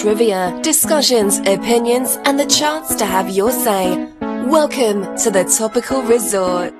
trivia, discussions, opinions, and the chance to have your say. Welcome to the Topical Resort.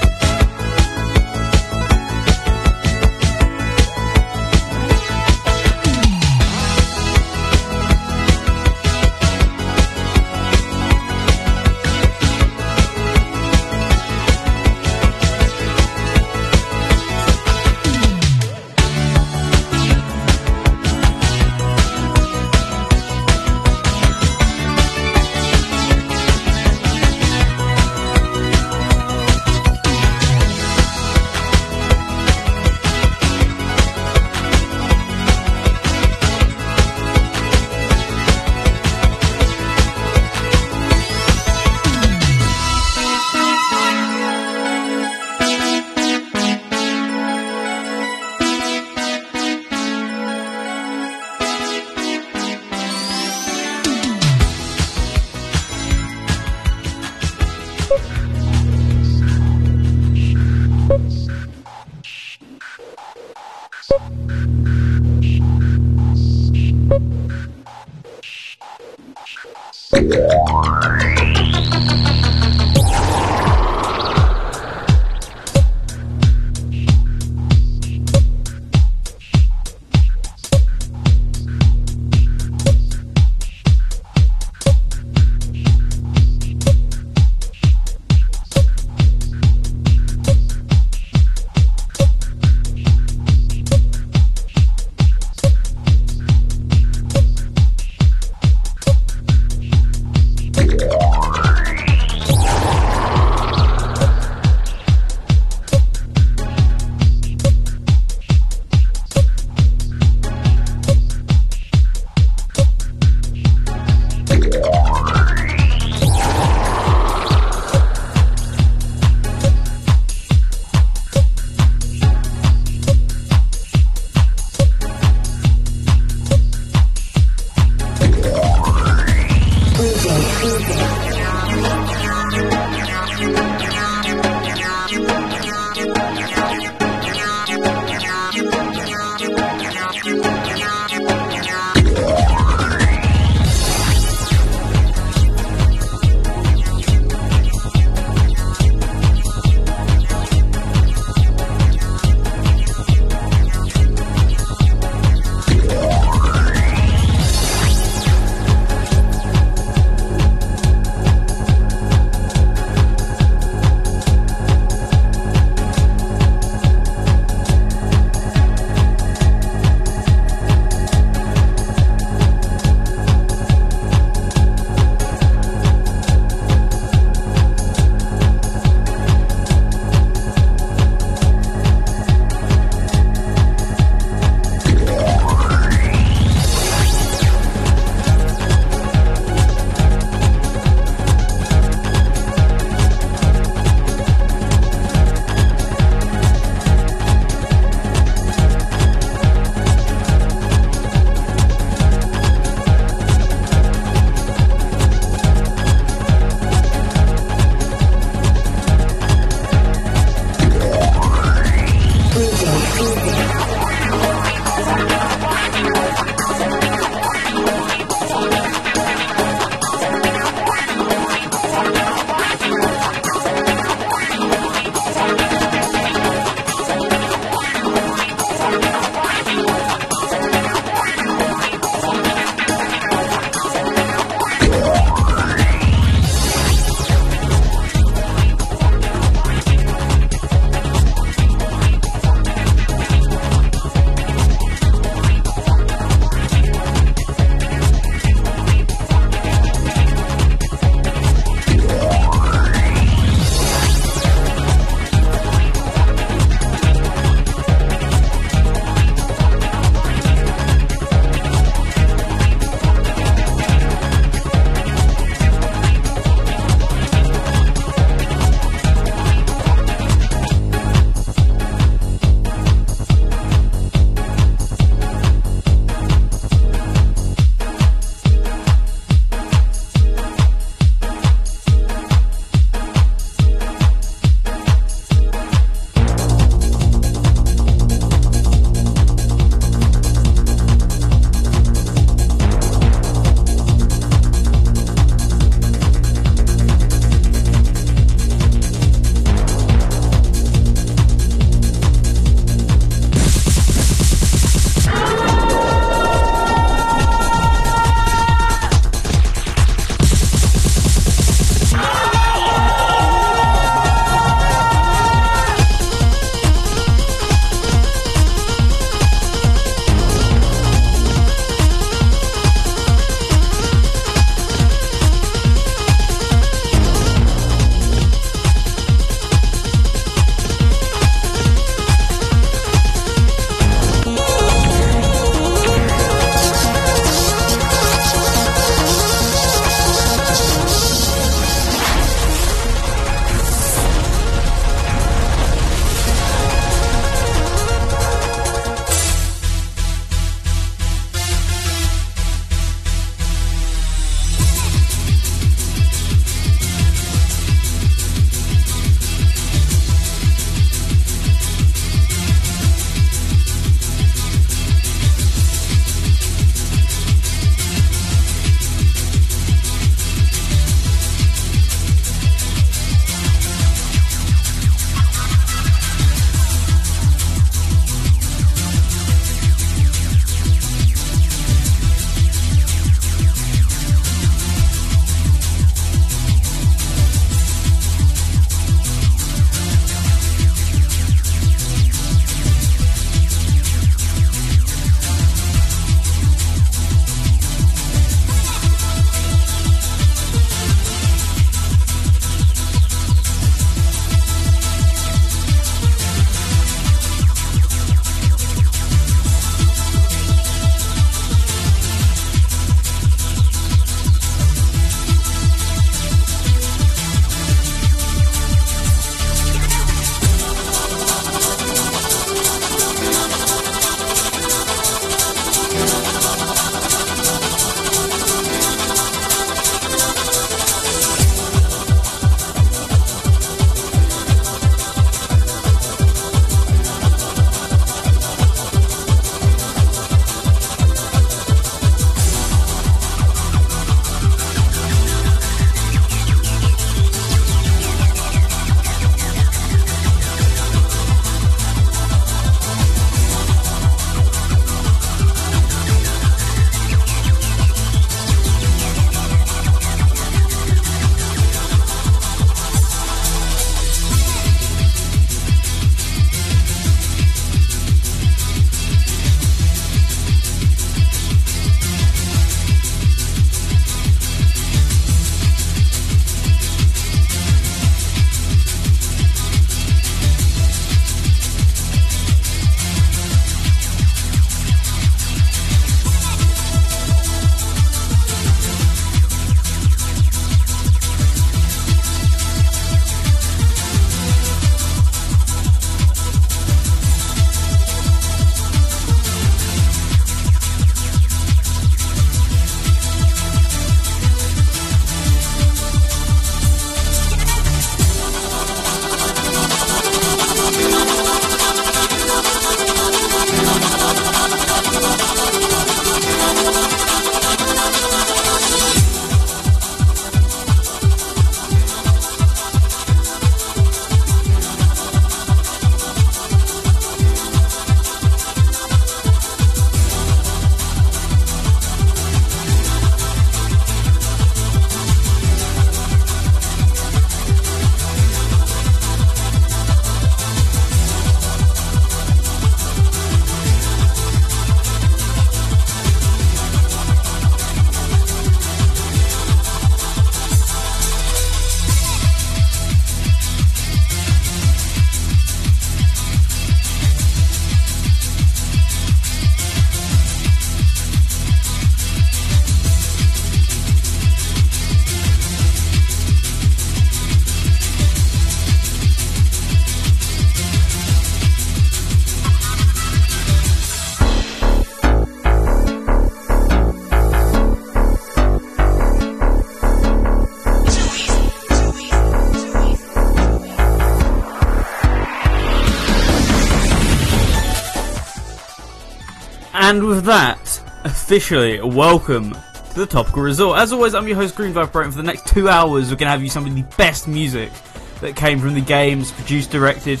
And with that, officially, welcome to the Topical Resort. As always, I'm your host, Green Viper, and for the next two hours, we're going to have you some of the best music that came from the games, produced, directed,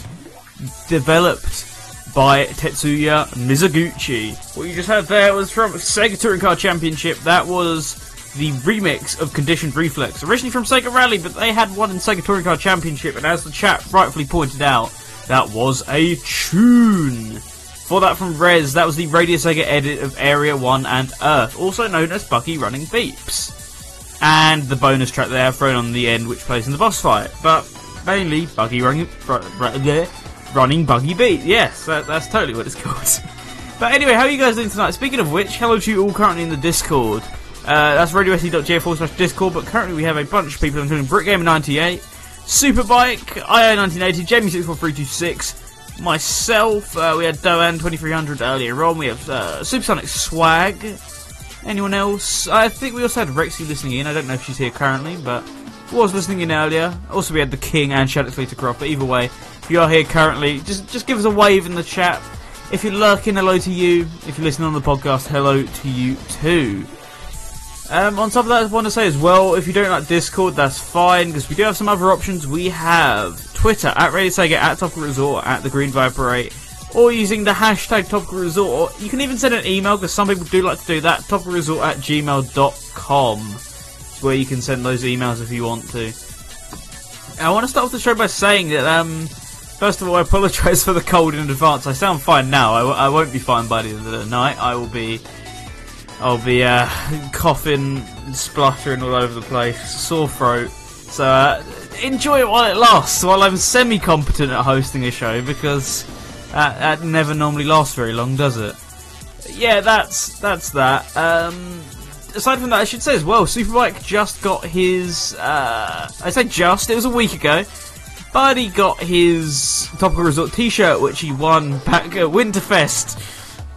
developed by Tetsuya Mizuguchi. What you just heard there was from Sega Touring Car Championship. That was the remix of Conditioned Reflex, originally from Sega Rally, but they had one in Sega Touring Car Championship, and as the chat rightfully pointed out, that was a tune. For that from Rez, that was the Radio Sega edit of Area 1 and Earth, also known as Buggy Running Beeps. And the bonus track there thrown on the end, which plays in the boss fight. But mainly Buggy Running, running Buggy Beat. Yes, that, that's totally what it's called. but anyway, how are you guys doing tonight? Speaking of which, hello to you all currently in the Discord. Uh, that's radiose.ga forward slash Discord, but currently we have a bunch of people, including BrickGamer98, Superbike, IO1980, Jamie64326, myself, uh, we had Doan2300 earlier on, we have uh, Supersonic Swag, anyone else? I think we also had Rexy listening in, I don't know if she's here currently, but was listening in earlier. Also we had the King and Shadow Fleeter Croft, but either way, if you are here currently, just, just give us a wave in the chat. If you're lurking, hello to you. If you're listening on the podcast, hello to you too. Um, on top of that, I want to say as well, if you don't like Discord, that's fine, because we do have some other options. We have Twitter, at Radio Sega, at Topical Resort, at The Green 8, or using the hashtag Topical Resort. You can even send an email, because some people do like to do that, topicalresort at gmail.com, where you can send those emails if you want to. I want to start off the show by saying that, um, first of all, I apologise for the cold in advance. I sound fine now. I w- I won't be fine by the end of the night. I will be I'll be uh, coughing, spluttering all over the place, sore throat. So uh, enjoy it while it lasts, while I'm semi-competent at hosting a show, because that, that never normally lasts very long, does it? Yeah, that's that's that. Um, aside from that, I should say as well, Superbike just got his. Uh, I say just, it was a week ago. But he got his Topical Resort T-shirt, which he won back at Winterfest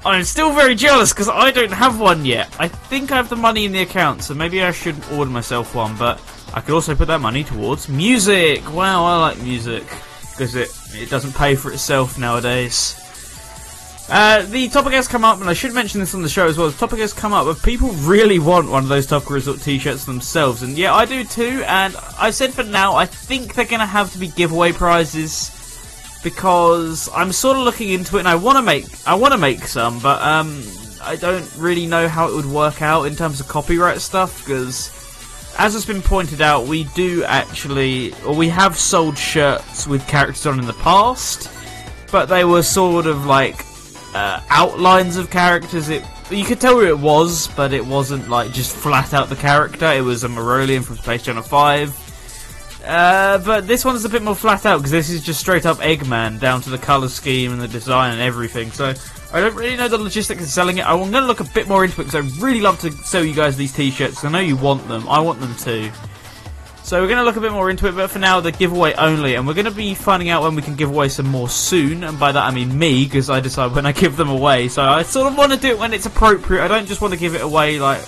I'm still very jealous because I don't have one yet. I think I have the money in the account, so maybe I should order myself one, but I could also put that money towards music. Wow, I like music because it, it doesn't pay for itself nowadays. Uh, the topic has come up, and I should mention this on the show as well. The topic has come up, but people really want one of those Topical Resort t-shirts themselves, and yeah, I do too. And I said for now, I think they're going to have to be giveaway prizes because I'm sort of looking into it and I want to make I want to make some, but um, I don't really know how it would work out in terms of copyright stuff because as has been pointed out, we do actually or we have sold shirts with characters on in the past, but they were sort of like uh, outlines of characters. It you could tell who it was, but it wasn't like just flat out the character. It was a Morolian from Space Channel Five uh, but this one's a bit more flat out because this is just straight up Eggman down to the colour scheme and the design and everything. So I don't really know the logistics of selling it. I'm going to look a bit more into it because I really love to sell you guys these t-shirts. I know you want them. I want them too. So we're going to look a bit more into it, but for now, the giveaway only. And we're going to be finding out when we can give away some more soon. And by that, I mean me, because I decide when I give them away. So I sort of want to do it when it's appropriate. I don't just want to give it away, like,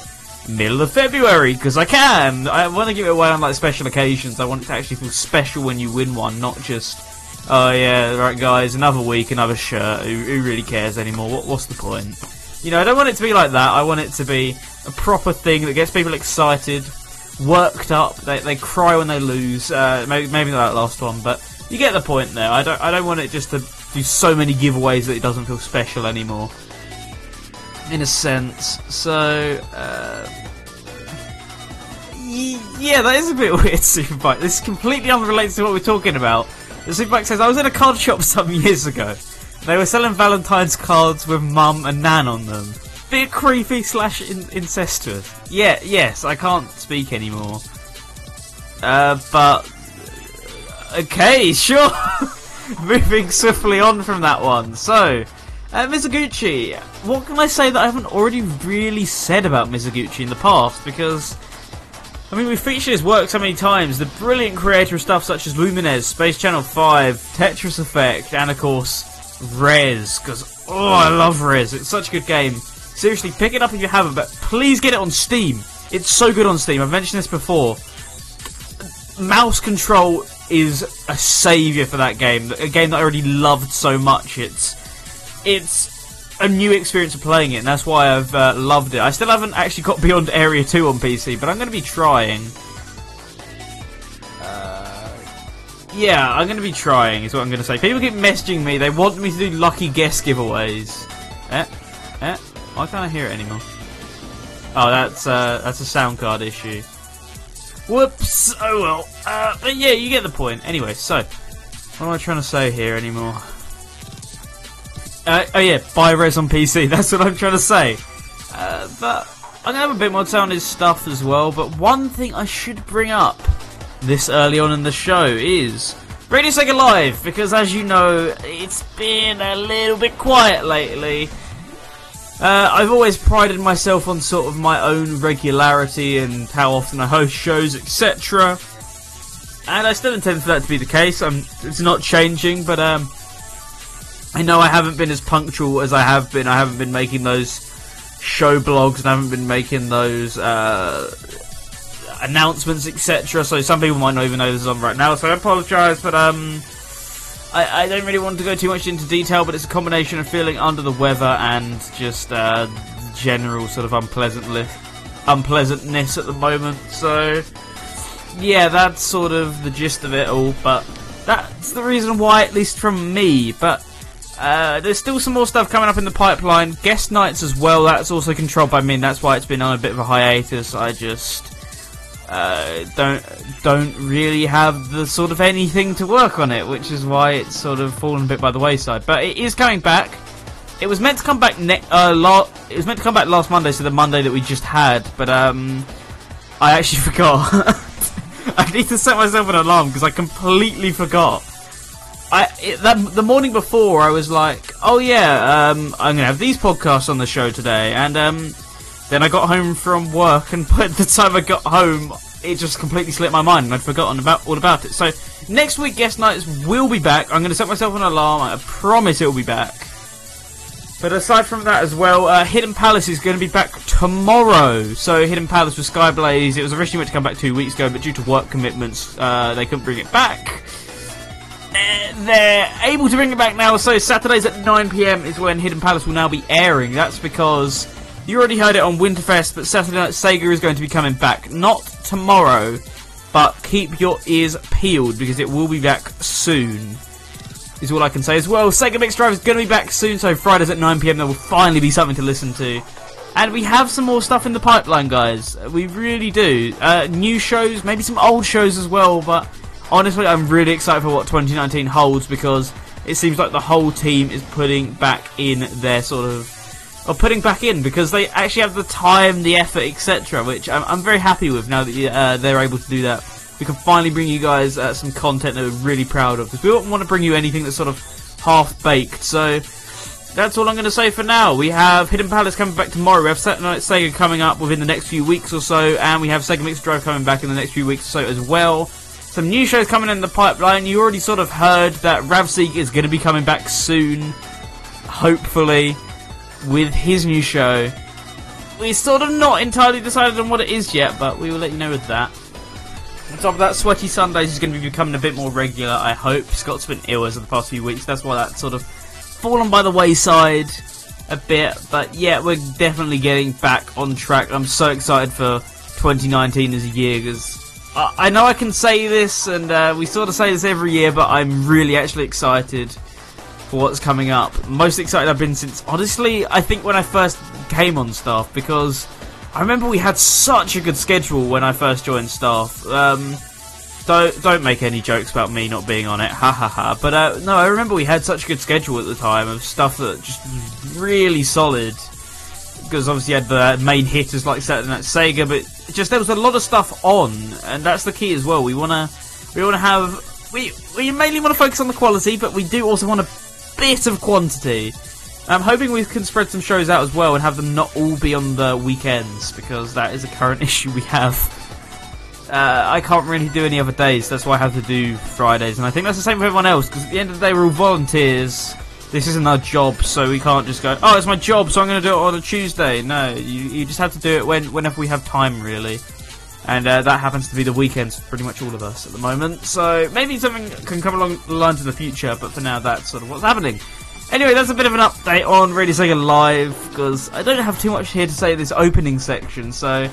middle of February because I can. I want to give it away on like special occasions. I want it to actually feel special when you win one, not just oh yeah, right guys, another week, another shirt. Who, who really cares anymore? What, what's the point? You know, I don't want it to be like that. I want it to be a proper thing that gets people excited, worked up. They, they cry when they lose. Uh, maybe maybe not that last one, but you get the point there. I don't I don't want it just to do so many giveaways that it doesn't feel special anymore in a sense. So, uh, yeah, that is a bit weird, Superbike. This is completely unrelated to what we're talking about. The Superbike says, I was in a card shop some years ago. They were selling Valentine's cards with mum and nan on them. Bit creepy slash in- incestuous. Yeah, yes, I can't speak anymore. Uh, but... Okay, sure! Moving swiftly on from that one. So, uh, Mizuguchi, what can I say that I haven't already really said about Mizuguchi in the past? Because, I mean, we've featured his work so many times. The brilliant creator of stuff such as Lumines, Space Channel 5, Tetris Effect, and of course, Rez. Because, oh, I love Rez. It's such a good game. Seriously, pick it up if you haven't, but please get it on Steam. It's so good on Steam. I've mentioned this before. Mouse control is a saviour for that game. A game that I already loved so much. It's it's a new experience of playing it, and that's why I've uh, loved it. I still haven't actually got beyond Area 2 on PC, but I'm going to be trying. Uh, yeah, I'm going to be trying, is what I'm going to say. People keep messaging me, they want me to do lucky guess giveaways. Eh? Eh? Why can't I hear it anymore? Oh, that's, uh, that's a sound card issue. Whoops! Oh well. Uh, but yeah, you get the point. Anyway, so, what am I trying to say here anymore? Uh, oh yeah, buy Rez on PC. That's what I'm trying to say. Uh, but I'm gonna have a bit more time on his stuff as well. But one thing I should bring up this early on in the show is Radio Sega Live, because as you know, it's been a little bit quiet lately. Uh, I've always prided myself on sort of my own regularity and how often I host shows, etc. And I still intend for that to be the case. I'm, it's not changing, but um, I know I haven't been as punctual as I have been. I haven't been making those show blogs and I haven't been making those uh, announcements, etc. So some people might not even know this is on right now. So I apologise, but um, I, I, don't really want to go too much into detail. But it's a combination of feeling under the weather and just uh, general sort of unpleasantness, unpleasantness at the moment. So yeah, that's sort of the gist of it all. But that's the reason why, at least from me. But uh, there's still some more stuff coming up in the pipeline. Guest nights as well. That's also controlled by me. That's why it's been on a bit of a hiatus. I just uh, don't don't really have the sort of anything to work on it, which is why it's sort of fallen a bit by the wayside. But it is coming back. It was meant to come back ne- uh, It was meant to come back last Monday, so the Monday that we just had. But um, I actually forgot. I need to set myself an alarm because I completely forgot. I it, that, the morning before I was like, oh yeah, um, I'm gonna have these podcasts on the show today, and um, then I got home from work, and by the time I got home, it just completely slipped my mind, and I'd forgotten about all about it. So next week, guest nights will be back. I'm gonna set myself an alarm. I promise it will be back. But aside from that as well, uh, Hidden Palace is going to be back tomorrow. So Hidden Palace with Skyblaze, it was originally meant to come back two weeks ago, but due to work commitments, uh, they couldn't bring it back they're able to bring it back now. So Saturdays at 9 p.m. is when Hidden Palace will now be airing. That's because you already heard it on Winterfest, but Saturday Night Sega is going to be coming back. Not tomorrow, but keep your ears peeled because it will be back soon. Is all I can say as well. Sega Mix Drive is going to be back soon, so Fridays at 9 p.m. there will finally be something to listen to. And we have some more stuff in the pipeline, guys. We really do. Uh, new shows, maybe some old shows as well, but honestly, I'm really excited for what 2019 holds because it seems like the whole team is putting back in their sort of or putting back in because they actually have the time, the effort, etc. Which I'm, I'm, very happy with now that uh, they're able to do that. We can finally bring you guys uh, some content that we're really proud of because we don't want to bring you anything that's sort of half baked. So that's all I'm going to say for now. We have Hidden Palace coming back tomorrow. We have Saturday Night Sega coming up within the next few weeks or so, and we have Sega Mix Drive coming back in the next few weeks or so as well. Some new shows coming in the pipeline. You already sort of heard that Ravseek is going to be coming back soon, hopefully, with his new show. We're sort of not entirely decided on what it is yet, but we will let you know with that. On top of that, Sweaty Sundays is going to be becoming a bit more regular, I hope. Scott's been ill of the past few weeks, that's why that's sort of fallen by the wayside a bit. But yeah, we're definitely getting back on track. I'm so excited for 2019 as a year because I know I can say this, and uh, we sort of say this every year, but I'm really actually excited for what's coming up. Most excited I've been since, honestly, I think when I first came on staff, because I remember we had such a good schedule when I first joined staff. Um, don't don't make any jokes about me not being on it, ha ha ha. But uh, no, I remember we had such a good schedule at the time of stuff that just was really solid. Because obviously you had the main hitters like Saturday Night Sega, but just there was a lot of stuff on, and that's the key as well. We wanna we wanna have we we mainly want to focus on the quality, but we do also want a bit of quantity. I'm hoping we can spread some shows out as well and have them not all be on the weekends because that is a current issue we have. Uh, I can't really do any other days, that's why I have to do Fridays, and I think that's the same with everyone else because at the end of the day we're all volunteers this isn't our job, so we can't just go, oh, it's my job, so I'm going to do it on a Tuesday. No, you, you just have to do it when whenever we have time, really. And uh, that happens to be the weekends for pretty much all of us at the moment. So maybe something can come along the lines in the future, but for now, that's sort of what's happening. Anyway, that's a bit of an update on Radio Sega Live because I don't have too much here to say this opening section. So,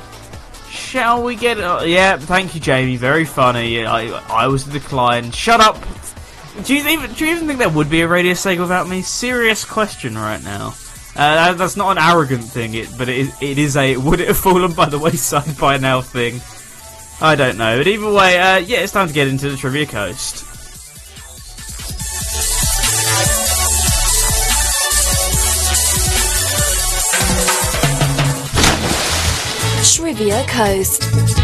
shall we get? Uh, yeah, thank you, Jamie. Very funny. I I was the decline. Shut up. Do you even do you even think there would be a Radio Sega without me? Serious question right now. Uh, that's not an arrogant thing, it, but it is, it is a would it have fallen by the wayside by now thing. I don't know, but either way, uh, yeah, it's time to get into the Trivia Coast. Trivia Coast.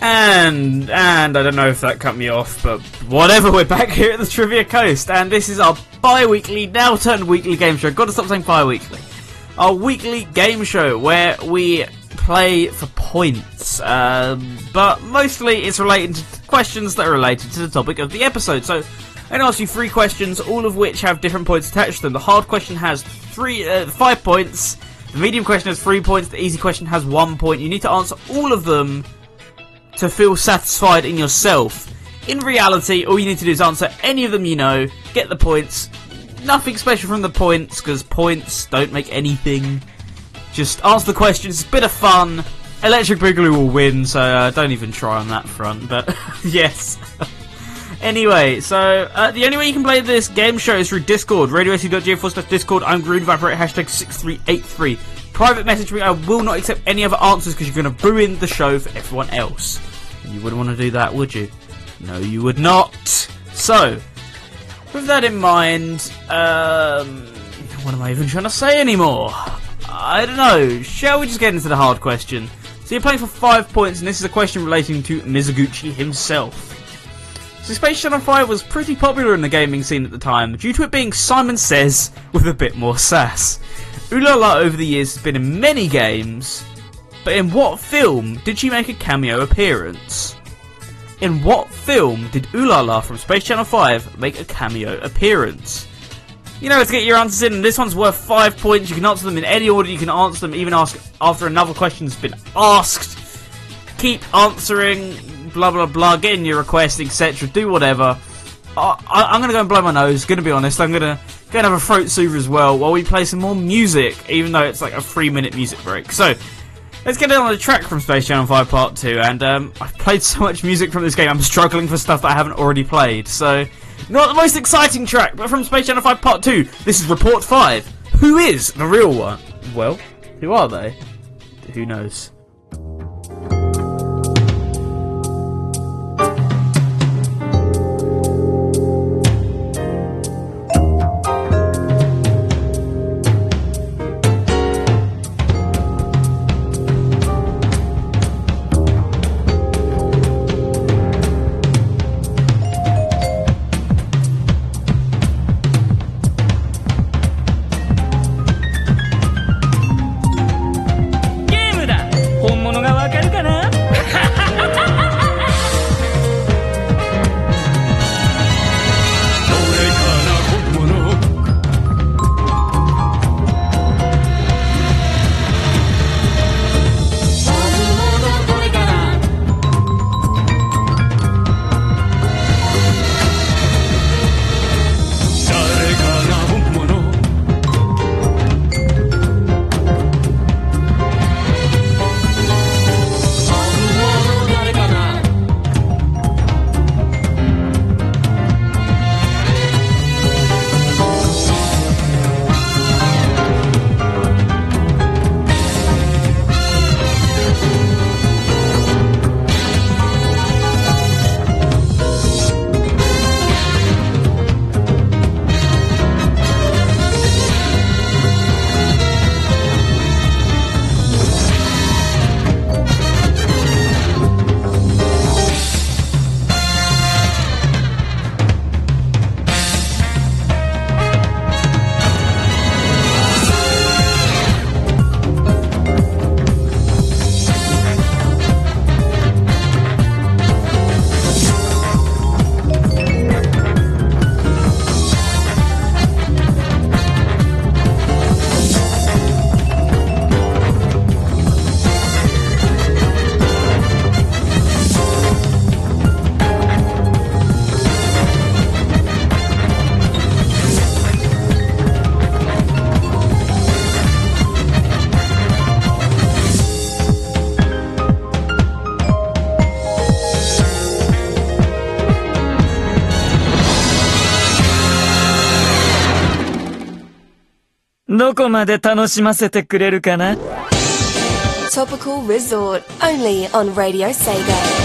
And and I don't know if that cut me off, but whatever. We're back here at the Trivia Coast, and this is our bi-weekly, now turned weekly game show. Got to stop saying bi-weekly. Our weekly game show where we play for points, um, but mostly it's related to questions that are related to the topic of the episode. So I'm ask you three questions, all of which have different points attached to them. The hard question has three, uh, five points. The medium question has three points. The easy question has one point. You need to answer all of them to feel satisfied in yourself. In reality, all you need to do is answer any of them you know, get the points. Nothing special from the points, because points don't make anything. Just answer the questions, it's a bit of fun. Electric Boogaloo will win, so uh, don't even try on that front, but yes. anyway, so uh, the only way you can play this game show is through Discord, radiose.ga slash Discord. I'm Green Viper hashtag 6383. Private message me, I will not accept any other answers because you're going to ruin the show for everyone else. You wouldn't want to do that, would you? No, you would not. So, with that in mind, um, what am I even trying to say anymore? I don't know. Shall we just get into the hard question? So you're playing for five points, and this is a question relating to Mizuguchi himself. So Space Channel 5 was pretty popular in the gaming scene at the time, due to it being Simon Says with a bit more sass. Ulala over the years has been in many games, but in what film did she make a cameo appearance? In what film did Ulala from Space Channel 5 make a cameo appearance? You know to get your answers in, this one's worth five points. You can answer them in any order, you can answer them even ask after another question's been asked. Keep answering, blah blah blah, getting your request, etc. Do whatever. I, am gonna go and blow my nose. Gonna be honest. I'm gonna go and have a throat soother as well while we play some more music, even though it's like a three minute music break. So let's get on the track from Space Channel 5 Part 2. And um, I've played so much music from this game, I'm struggling for stuff that I haven't already played. So not the most exciting track, but from Space Channel 5 Part 2. This is Report 5. Who is the real one? Well, who are they? Who knows? どこまで楽しませてくれるかな Topical Resort, only on Radio Sega.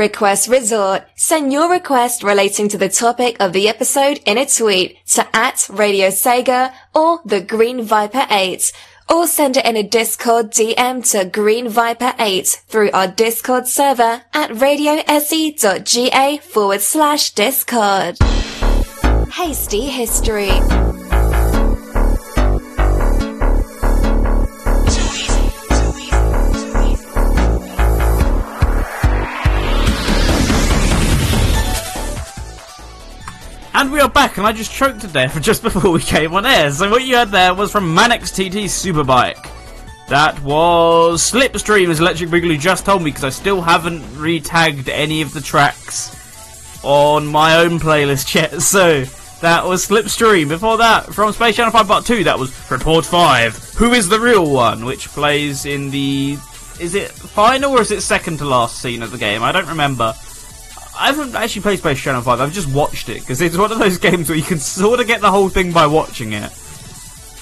Request Resort. Send your request relating to the topic of the episode in a tweet to at Radio Sega or the Green Viper 8. Or send it in a Discord DM to Green Viper 8 through our Discord server at radiose.ga forward slash Discord. Hasty History. And we are back, and I just choked to death just before we came on air. So what you heard there was from Manx TT Superbike. That was Slipstream, as Electric Boogaloo just told me, because I still haven't retagged any of the tracks on my own playlist yet. So that was Slipstream. Before that, from Space Channel 5 Part 2, that was Report 5. Who is the real one? Which plays in the. Is it final or is it second to last scene of the game? I don't remember. I haven't actually played Space Channel 5, I've just watched it, because it's one of those games where you can sort of get the whole thing by watching it.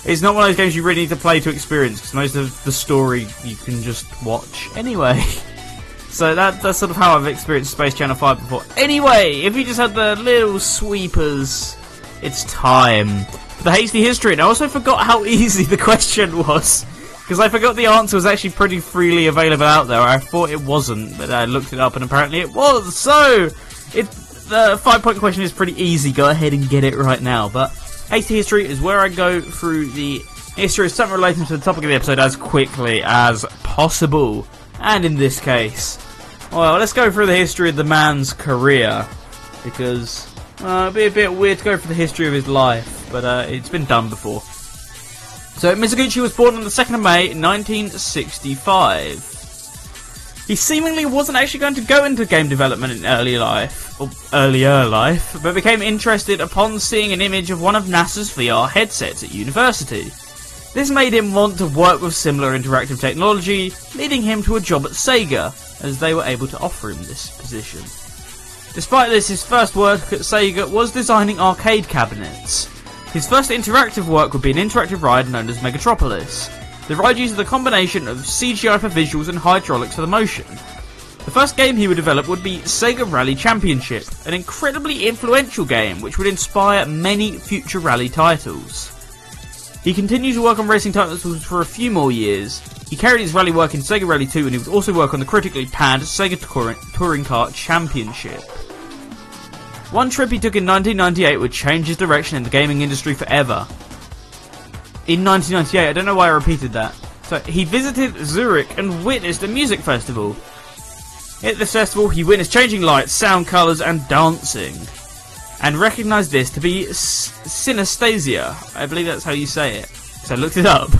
It's not one of those games you really need to play to experience, because most of the story you can just watch anyway. so that, that's sort of how I've experienced Space Channel 5 before. Anyway, if you just had the little sweepers, it's time. For the hasty history, and I also forgot how easy the question was. Because I forgot the answer was actually pretty freely available out there. I thought it wasn't, but I looked it up and apparently it was. So, it, the five point question is pretty easy. Go ahead and get it right now. But hasty history is where I go through the history of something relating to the topic of the episode as quickly as possible. And in this case, well, let's go through the history of the man's career. Because uh, it'd be a bit weird to go through the history of his life, but uh, it's been done before. So Mizuguchi was born on the 2nd of May 1965. He seemingly wasn't actually going to go into game development in early life, or earlier life, but became interested upon seeing an image of one of NASA's VR headsets at university. This made him want to work with similar interactive technology, leading him to a job at Sega, as they were able to offer him this position. Despite this, his first work at Sega was designing arcade cabinets, his first interactive work would be an interactive ride known as Megatropolis. The ride uses a combination of CGI for visuals and hydraulics for the motion. The first game he would develop would be Sega Rally Championship, an incredibly influential game which would inspire many future rally titles. He continued to work on racing titles for a few more years. He carried his rally work in Sega Rally 2 and he would also work on the critically panned Sega Touring Car Championship. One trip he took in 1998 would change his direction in the gaming industry forever. In 1998, I don't know why I repeated that. So he visited Zurich and witnessed a music festival. At this festival, he witnessed changing lights, sound colours, and dancing, and recognised this to be synesthesia. I believe that's how you say it. So I looked it up.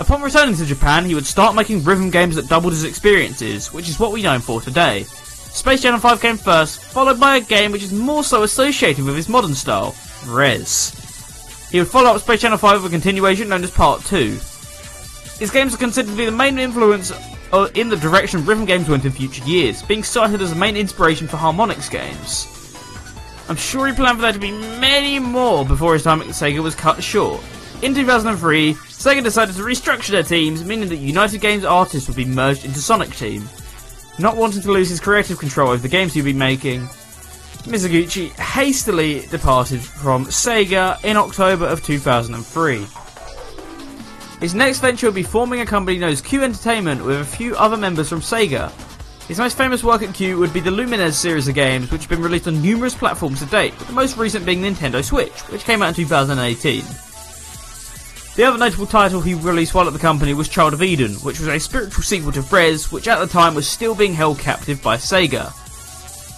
Upon returning to Japan, he would start making rhythm games that doubled his experiences, which is what we know him for today. Space Channel 5 came first, followed by a game which is more so associated with his modern style, Rez. He would follow up Space Channel 5 with a continuation known as Part 2. His games are considered to be the main influence uh, in the direction rhythm games went in future years, being cited as the main inspiration for Harmonix games. I'm sure he planned for there to be many more before his time at Sega was cut short. In 2003, Sega decided to restructure their teams, meaning that United Games artists would be merged into Sonic Team. Not wanting to lose his creative control over the games he'd be making, Mizuguchi hastily departed from Sega in October of 2003. His next venture will be forming a company known as Q Entertainment with a few other members from Sega. His most famous work at Q would be the Lumines series of games, which have been released on numerous platforms to date, with the most recent being Nintendo Switch, which came out in 2018. The other notable title he released while at the company was Child of Eden, which was a spiritual sequel to Rez, which at the time was still being held captive by Sega.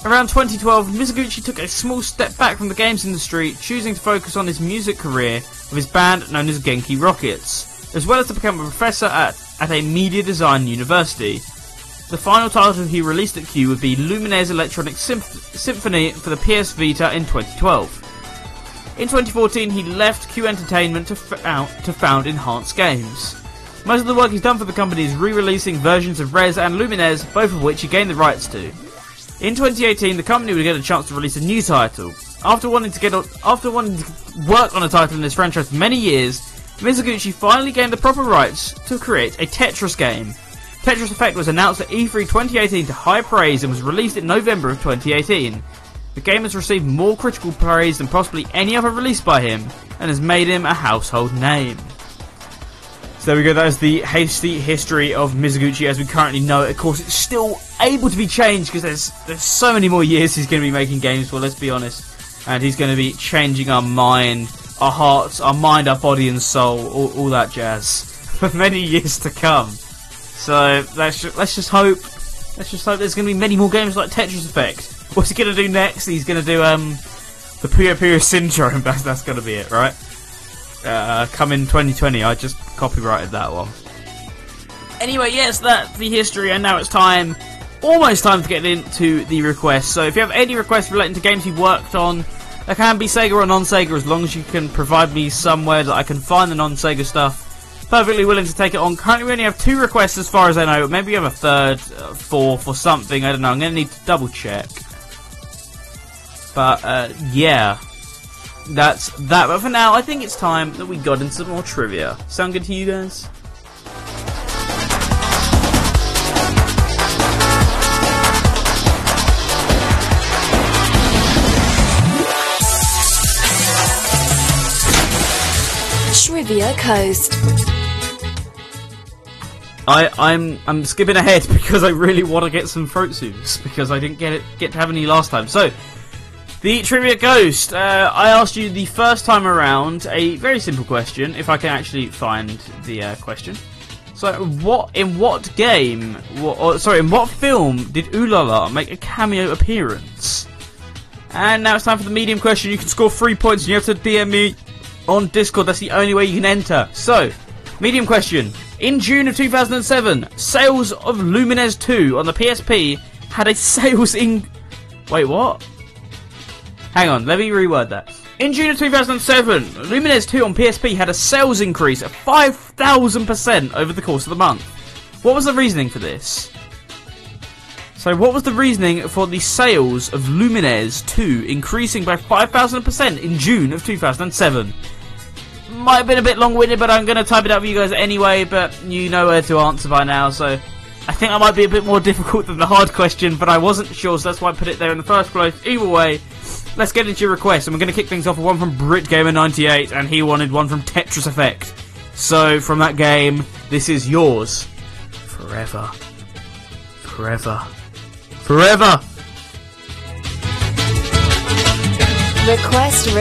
Around 2012, Mizuguchi took a small step back from the games industry, choosing to focus on his music career with his band known as Genki Rockets, as well as to become a professor at, at a media design university. The final title he released at Q would be Lumines Electronic Symph- Symphony for the PS Vita in 2012. In 2014, he left Q Entertainment to, found, to found Enhance Games. Most of the work he's done for the company is re-releasing versions of Rez and Lumines, both of which he gained the rights to. In 2018, the company would get a chance to release a new title. After wanting to get on, after wanting to work on a title in this franchise for many years, Mizuguchi finally gained the proper rights to create a Tetris game. Tetris Effect was announced at E3 2018 to high praise and was released in November of 2018. The game has received more critical praise than possibly any other release by him, and has made him a household name. So there we go, that is the hasty history of Mizuguchi as we currently know it. Of course, it's still able to be changed because there's there's so many more years he's going to be making games for, let's be honest. And he's going to be changing our mind, our hearts, our mind, our body and soul, all, all that jazz, for many years to come. So let's, let's just hope, let's just hope there's going to be many more games like Tetris Effect. What's he to do next? He's to do um the Puyo Puyo Syndrome, that's, that's to be it, right? uh, come in 2020. I just copyrighted that one. Anyway, yes, that's the history, and now it's time, almost time to get into the requests. So if you have any requests relating to games you've worked on, they can be Sega or non-Sega, as long as you can provide me somewhere that I can find the non-Sega stuff. Perfectly willing to take it on. Currently, we only have two requests as far as I know. Maybe we have a third, uh, fourth, or something. I don't know. I'm going to need to double check. But uh, yeah, that's that. But for now, I think it's time that we got into some more trivia. Sound good to you guys? Trivia Coast. I, I'm I'm skipping ahead because I really want to get some throat soothes because I didn't get it get to have any last time. So the trivia ghost. Uh, I asked you the first time around a very simple question. If I can actually find the uh, question. So what in what game? What, or, sorry, in what film did Ulala make a cameo appearance? And now it's time for the medium question. You can score three points and you have to DM me on Discord. That's the only way you can enter. So, medium question. In June of 2007, sales of Lumines 2 on the PSP had a sales in. Wait, what? Hang on, let me reword that. In June of 2007, Lumines 2 on PSP had a sales increase of 5,000% over the course of the month. What was the reasoning for this? So, what was the reasoning for the sales of Lumines 2 increasing by 5,000% in June of 2007? Might have been a bit long winded, but I'm going to type it out for you guys anyway, but you know where to answer by now, so I think that might be a bit more difficult than the hard question, but I wasn't sure, so that's why I put it there in the first place. Either way, let's get into your requests, and we're going to kick things off with one from BritGamer98, and he wanted one from Tetris Effect. So, from that game, this is yours. Forever. Forever. Forever! Request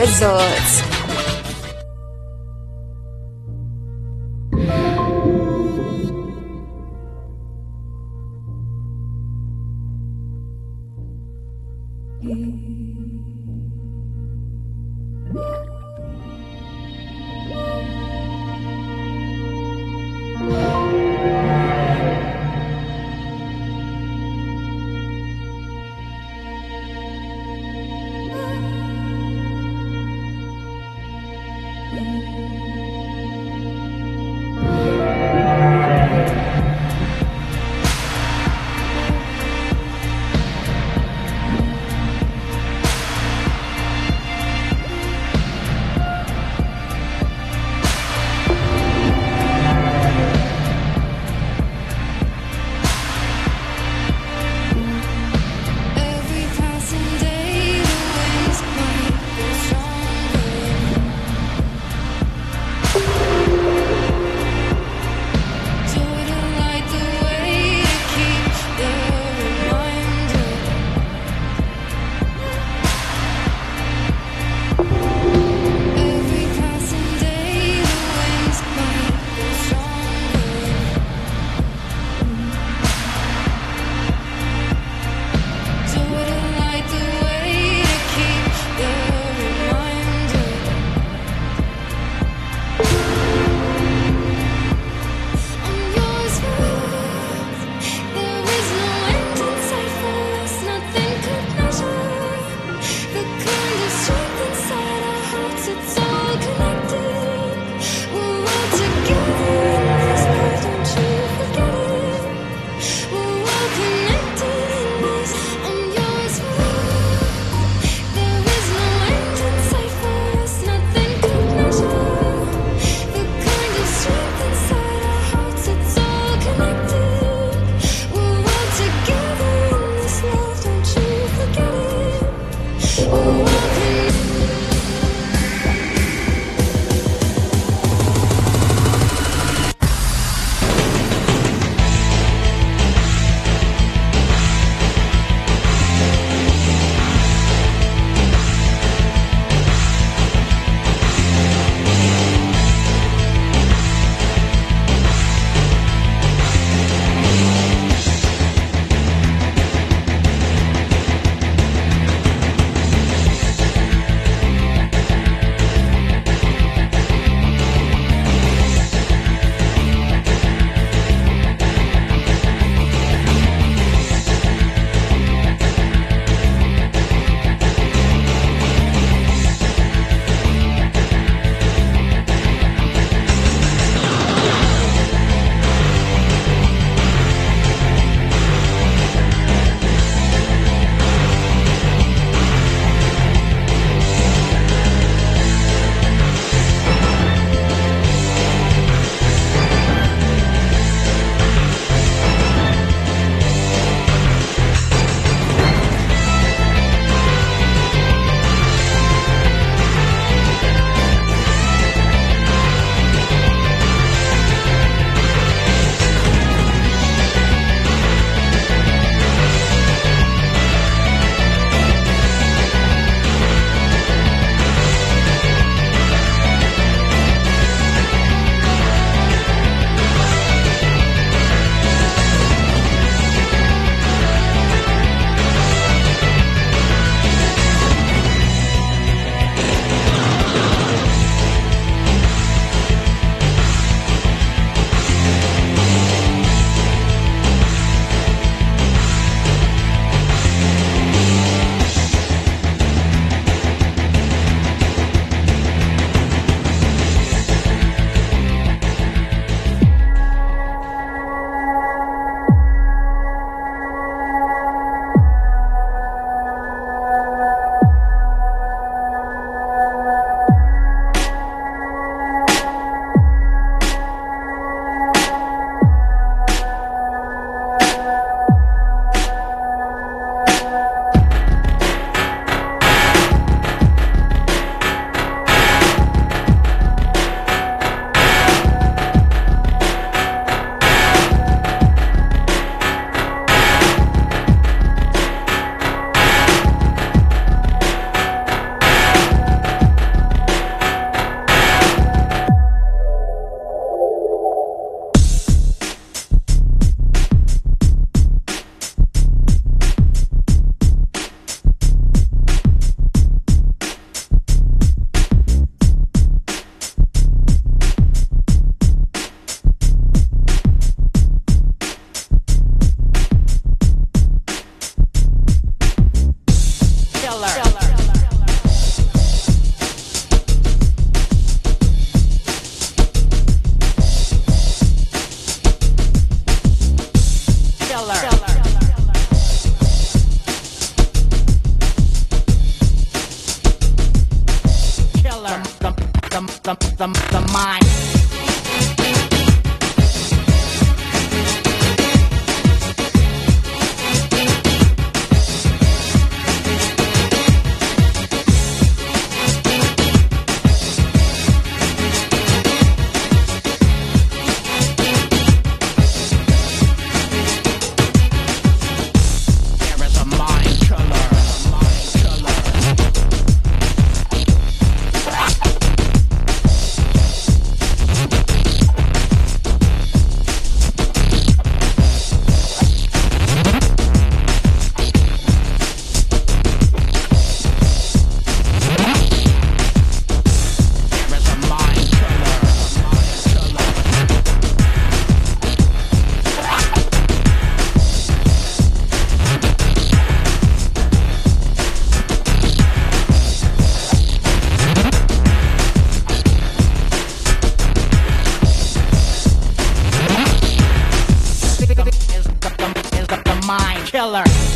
Resort.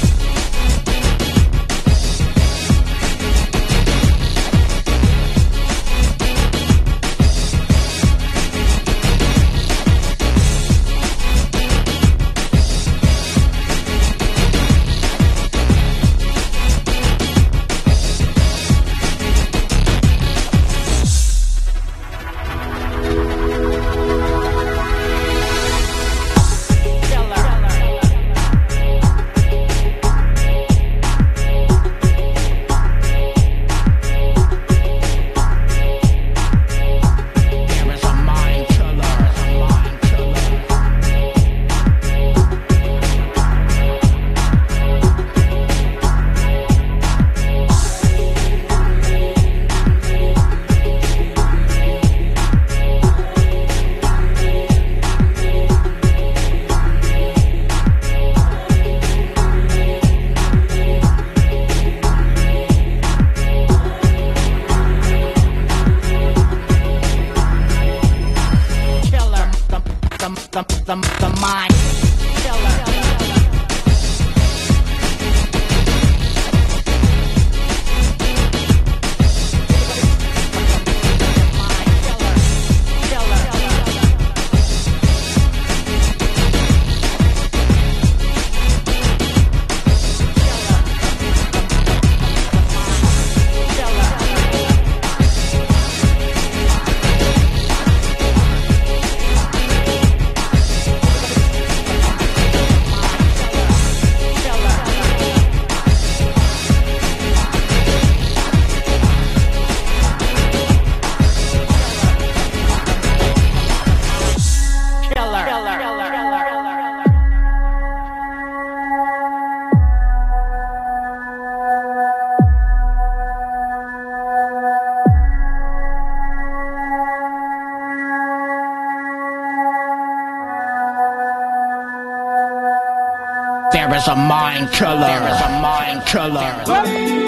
Is a mind killer. There is a mind killer.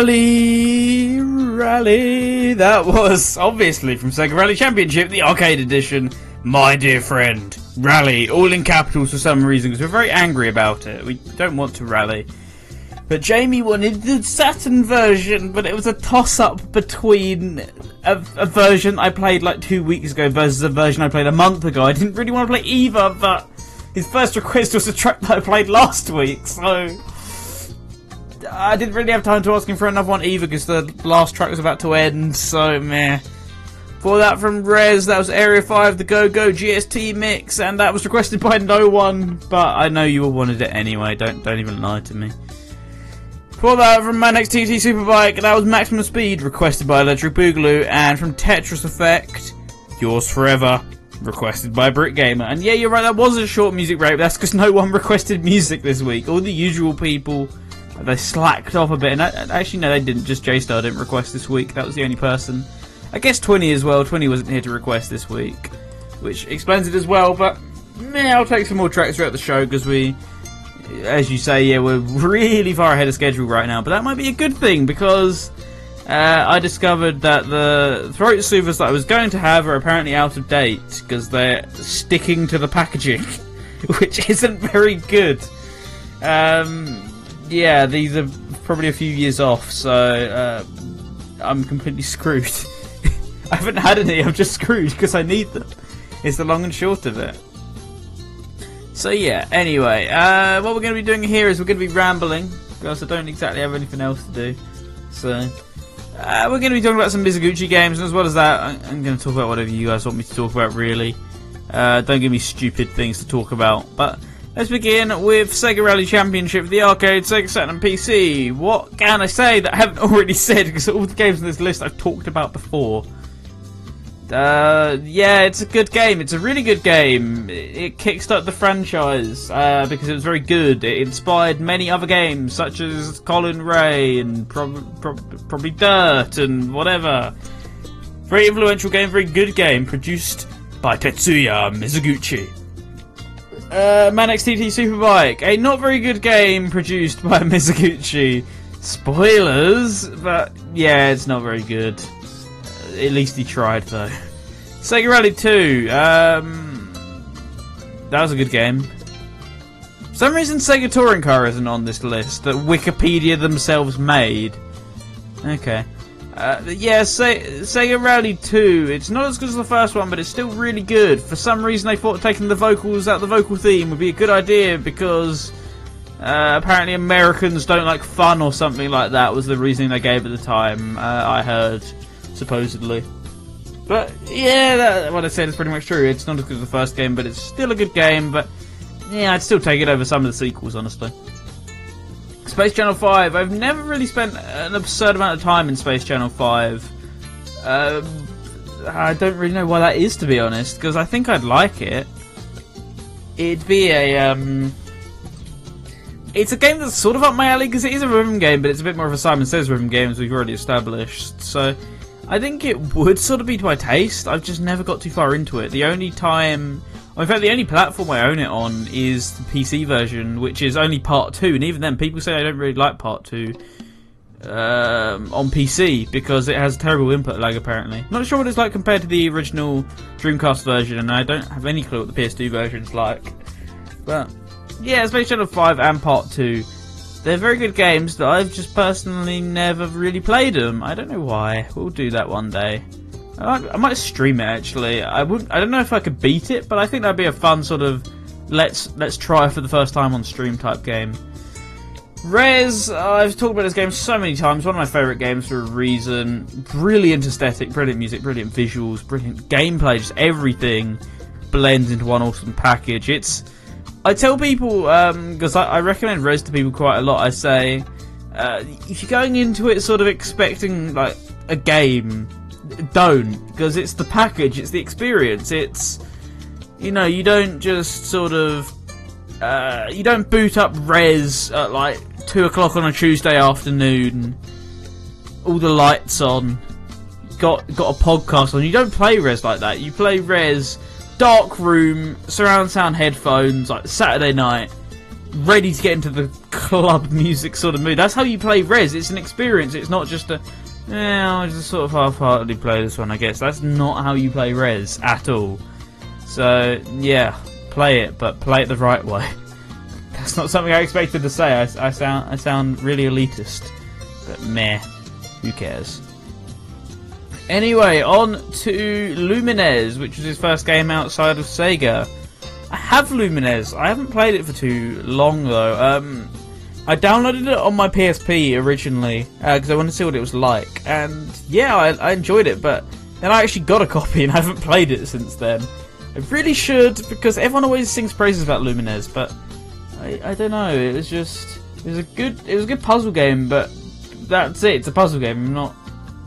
Rally, Rally. That was obviously from Sega Rally Championship, the arcade edition. My dear friend, Rally, all in capitals for some reason because we're very angry about it. We don't want to rally. But Jamie wanted the Saturn version, but it was a toss up between a, a, version I played like two weeks ago versus a version I played a month ago. I didn't really want to play either, but his first request was a track that I played last week, so. I didn't really have time to ask him for another one either because the last track was about to end, so meh. For that from Rez, that was Area 5, the Go Go GST mix, and that was requested by no one, but I know you all wanted it anyway, don't don't even lie to me. For that from Manx TT Superbike, that was Maximum Speed, requested by Electric Boogaloo, and from Tetris Effect, Yours Forever, requested by BritGamer. And yeah, you're right, that was a short music break, that's because no one requested music this week. All the usual people, they slacked off a bit, and I, actually, no, they didn't, just J-Star didn't request this week, that was the only person. I guess 20 as well, 20 wasn't here to request this week, which explains it as well, but meh, I'll take some more tracks throughout the show, because we as you say, yeah, we're really far ahead of schedule right now, but that might be a good thing because uh, I discovered that the throat soothers that I was going to have are apparently out of date because they're sticking to the packaging, which isn't very good. Um, yeah, these are probably a few years off, so uh, I'm completely screwed. I haven't had any, I'm just screwed because I need them. It's the long and short of it. So yeah, anyway, uh, what we're going to be doing here is we're going to be rambling, because I don't exactly have anything else to do. So, uh, we're going to be talking about some Mizuguchi games, and as well as that, I'm going to talk about whatever you guys want me to talk about, really. Uh, don't give me stupid things to talk about. But let's begin with Sega Rally Championship, the arcade, Sega Saturn, and PC. What can I say that I haven't already said? Because all the games on this list I've talked about before. Uh, yeah, it's a good game. It's a really good game. It, kickstarted the franchise uh, because it was very good. It inspired many other games, such as Colin Ray and prob- prob- probably Dirt and whatever. Very influential game, very good game, produced by Tetsuya Mizuguchi. Uh, Manx TT Superbike, a not very good game produced by Mizuguchi. Spoilers, but yeah, it's not very good. At least he tried, though. Sega Rally 2. Um, that was a good game. For some reason, Sega Touring Car isn't on this list that Wikipedia themselves made. Okay. Uh, yeah, Se Sega Rally 2. It's not as good as the first one, but it's still really good. For some reason, they thought taking the vocals out the vocal theme would be a good idea because uh, apparently Americans don't like fun or something like that was the reasoning they gave at the time. Uh, I heard supposedly. But yeah, that, what I said is pretty much true. It's not as good as the first game, but it's still a good game. But yeah, I'd still take it over some of the sequels, honestly. Space Channel 5. I've never really spent an absurd amount of time in Space Channel 5. Um, I don't really know why that is, to be honest, because I think I'd like it. It'd be a. Um, it's a game that's sort of up my alley because it is a rhythm game, but it's a bit more of a Simon Says rhythm game, as we've already established. So I think it would sort of be to my taste. I've just never got too far into it. The only time, in fact, the only platform I own it on is the PC version, which is only part two. And even then, people say I don't really like part two um, on PC because it has terrible input lag. Apparently, not sure what it's like compared to the original Dreamcast version, and I don't have any clue what the PS2 version's like. But yeah, Space Channel Five and Part Two they're very good games, but I've just personally never really played them. I don't know why. We'll do that one day. I might, stream it actually. I would. I don't know if I could beat it, but I think that'd be a fun sort of let's let's try for the first time on stream type game. Rez, I've talked about this game so many times. One of my favourite games for a reason. Brilliant aesthetic, brilliant music, brilliant visuals, brilliant gameplay. Just everything blends into one awesome package. It's I tell people because um, I, I, recommend Rez to people quite a lot. I say uh, if you're going into it sort of expecting like a game, don't because it's the package, it's the experience. It's you know you don't just sort of uh, you don't boot up Rez at like two o'clock on a Tuesday afternoon, all the lights on, got got a podcast on. You don't play Rez like that. You play Rez dark room, surround sound headphones, like Saturday night, ready to get into the club music sort of mood. That's how you play Rez. It's an experience. It's not just a. Yeah, I just sort of half-heartedly play this one. I guess that's not how you play Rez at all. So yeah, play it, but play it the right way. That's not something I expected to say. I, I sound I sound really elitist, but meh, who cares? Anyway, on to Lumines, which was his first game outside of Sega. I have Lumines. I haven't played it for too long though. Um, I downloaded it on my PSP originally because uh, I wanted to see what it was like, and yeah, I, I enjoyed it. But then I actually got a copy and I haven't played it since then. I really should because everyone always sings praises about Lumines, but I, I don't know. It was just it was a good it was a good puzzle game, but that's it. It's a puzzle game. I'm not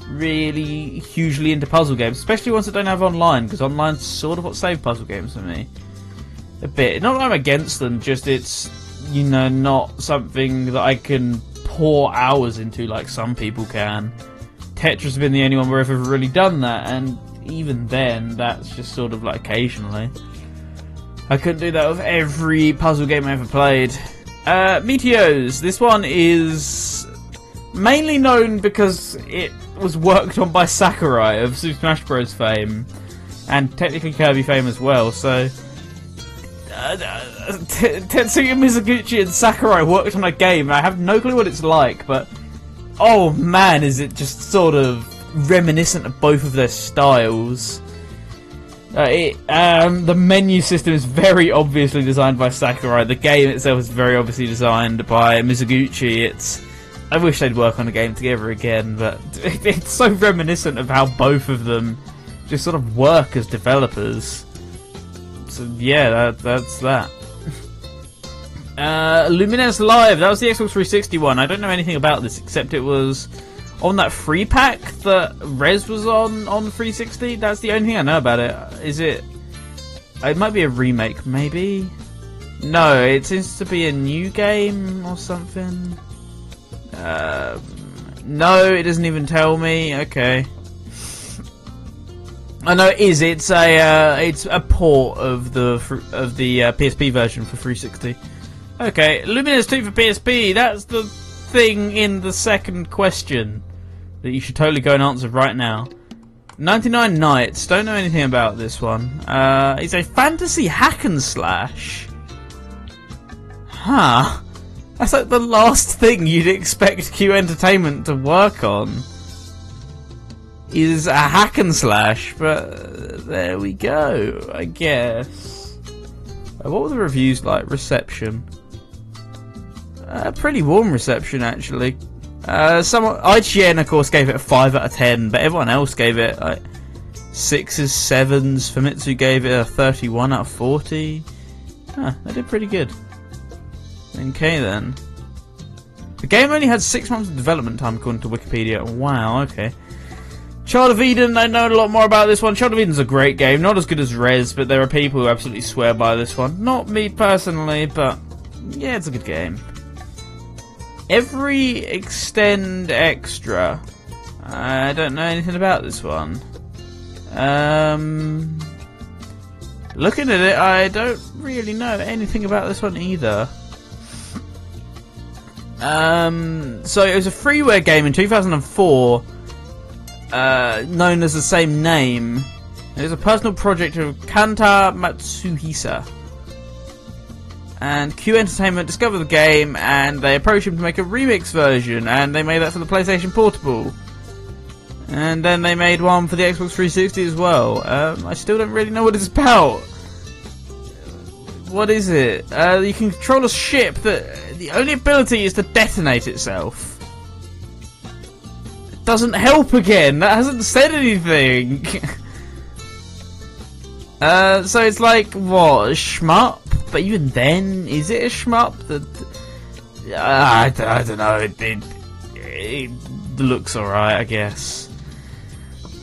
really hugely into puzzle games, especially ones that don't have online, because online's sort of what saved puzzle games for me. A bit. Not that I'm against them, just it's you know not something that I can pour hours into like some people can. Tetris has been the only one where I've ever really done that, and even then, that's just sort of like occasionally. I couldn't do that with every puzzle game I ever played. Uh, Meteos. This one is mainly known because it was worked on by Sakurai of Super Smash Bros. fame, and technically Kirby fame as well. So, uh, uh Tetsuya Mizuguchi and Sakurai worked on a game. And I have no clue what it's like, but oh man, is it just sort of reminiscent of both of their styles. Uh, it, um, the menu system is very obviously designed by Sakurai. The game itself is very obviously designed by Mizuguchi. It's I wish they'd work on a game together again, but it's so reminiscent of how both of them just sort of work as developers. So yeah, that, that's that. uh, Lumines Live, that was the Xbox 360 one. I don't know anything about this except it was on that free pack that Rez was on on 360. That's the only thing I know about it. Is it? It might be a remake, maybe. No, it seems to be a new game or something. Um, no, it doesn't even tell me. Okay. I know it is. It's a uh, it's a port of the of the uh, PSP version for 360. Okay, Lumines 2 for PSP. That's the thing in the second question that you should totally go and answer right now. 99 Nights, don't know anything about this one. Uh, it's a fantasy hack and slash. Huh. That's like the last thing you'd expect Q Entertainment to work on. Is a hack and slash, but there we go, I guess. Uh, what were the reviews like? Reception. Uh, pretty warm reception, actually. Uh, some IGN, of course, gave it a five out of ten, but everyone else gave it like sixes, sevens. Famitsu gave it a thirty-one out of forty. Huh, they did pretty good. Okay then. The game only had six months of development time according to Wikipedia. Wow, okay. Child of Eden, I know a lot more about this one. Child of Eden's a great game, not as good as Rez, but there are people who absolutely swear by this one. Not me personally, but yeah, it's a good game every extend extra. I don't know anything about this one. Um, looking at it, I don't really know anything about this one either. Um, so it was a freeware game in 2004, uh, known as the same name. It was a personal project of Kanta Matsuhisa and Q Entertainment discovered the game and they approached him to make a remix version, and they made that for the PlayStation Portable. And then they made one for the Xbox 360 as well. Um, I still don't really know what it's about. What is it? Uh, you can control a ship that the only ability is to detonate itself. Doesn't help again. That hasn't said anything. uh, so it's like what shmup? but even then, is it a shmup? That uh, I, I don't know. It, it, it looks alright, I guess.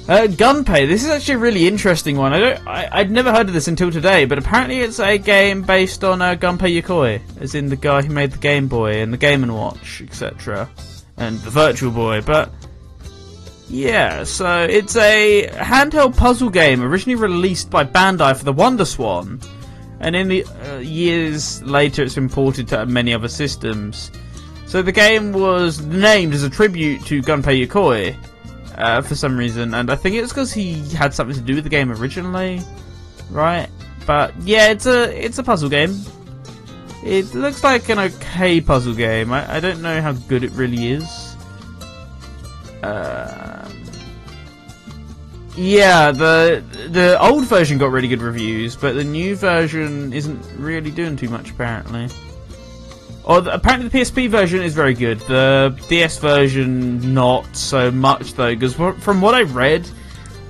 Uh, Gunpei. This is actually a really interesting one. I don't. I, would never heard of this until today, but apparently it's a game based on uh, Gunpei Yokoi, as in the guy who made the Game Boy and the Game and Watch, etc., and the Virtual Boy. But yeah, so it's a handheld puzzle game originally released by Bandai for the Wonder Swan and in the uh, years later, it's been ported to many other systems. So the game was named as a tribute to Gunpei Yokoi uh, for some reason, and I think it's because he had something to do with the game originally, right? But yeah, it's a it's a puzzle game. It looks like an okay puzzle game. I, I don't know how good it really is. Um, yeah, the the old version got really good reviews, but the new version isn't really doing too much apparently. Or the, apparently the PSP version is very good. The DS version not so much though, because from what I read,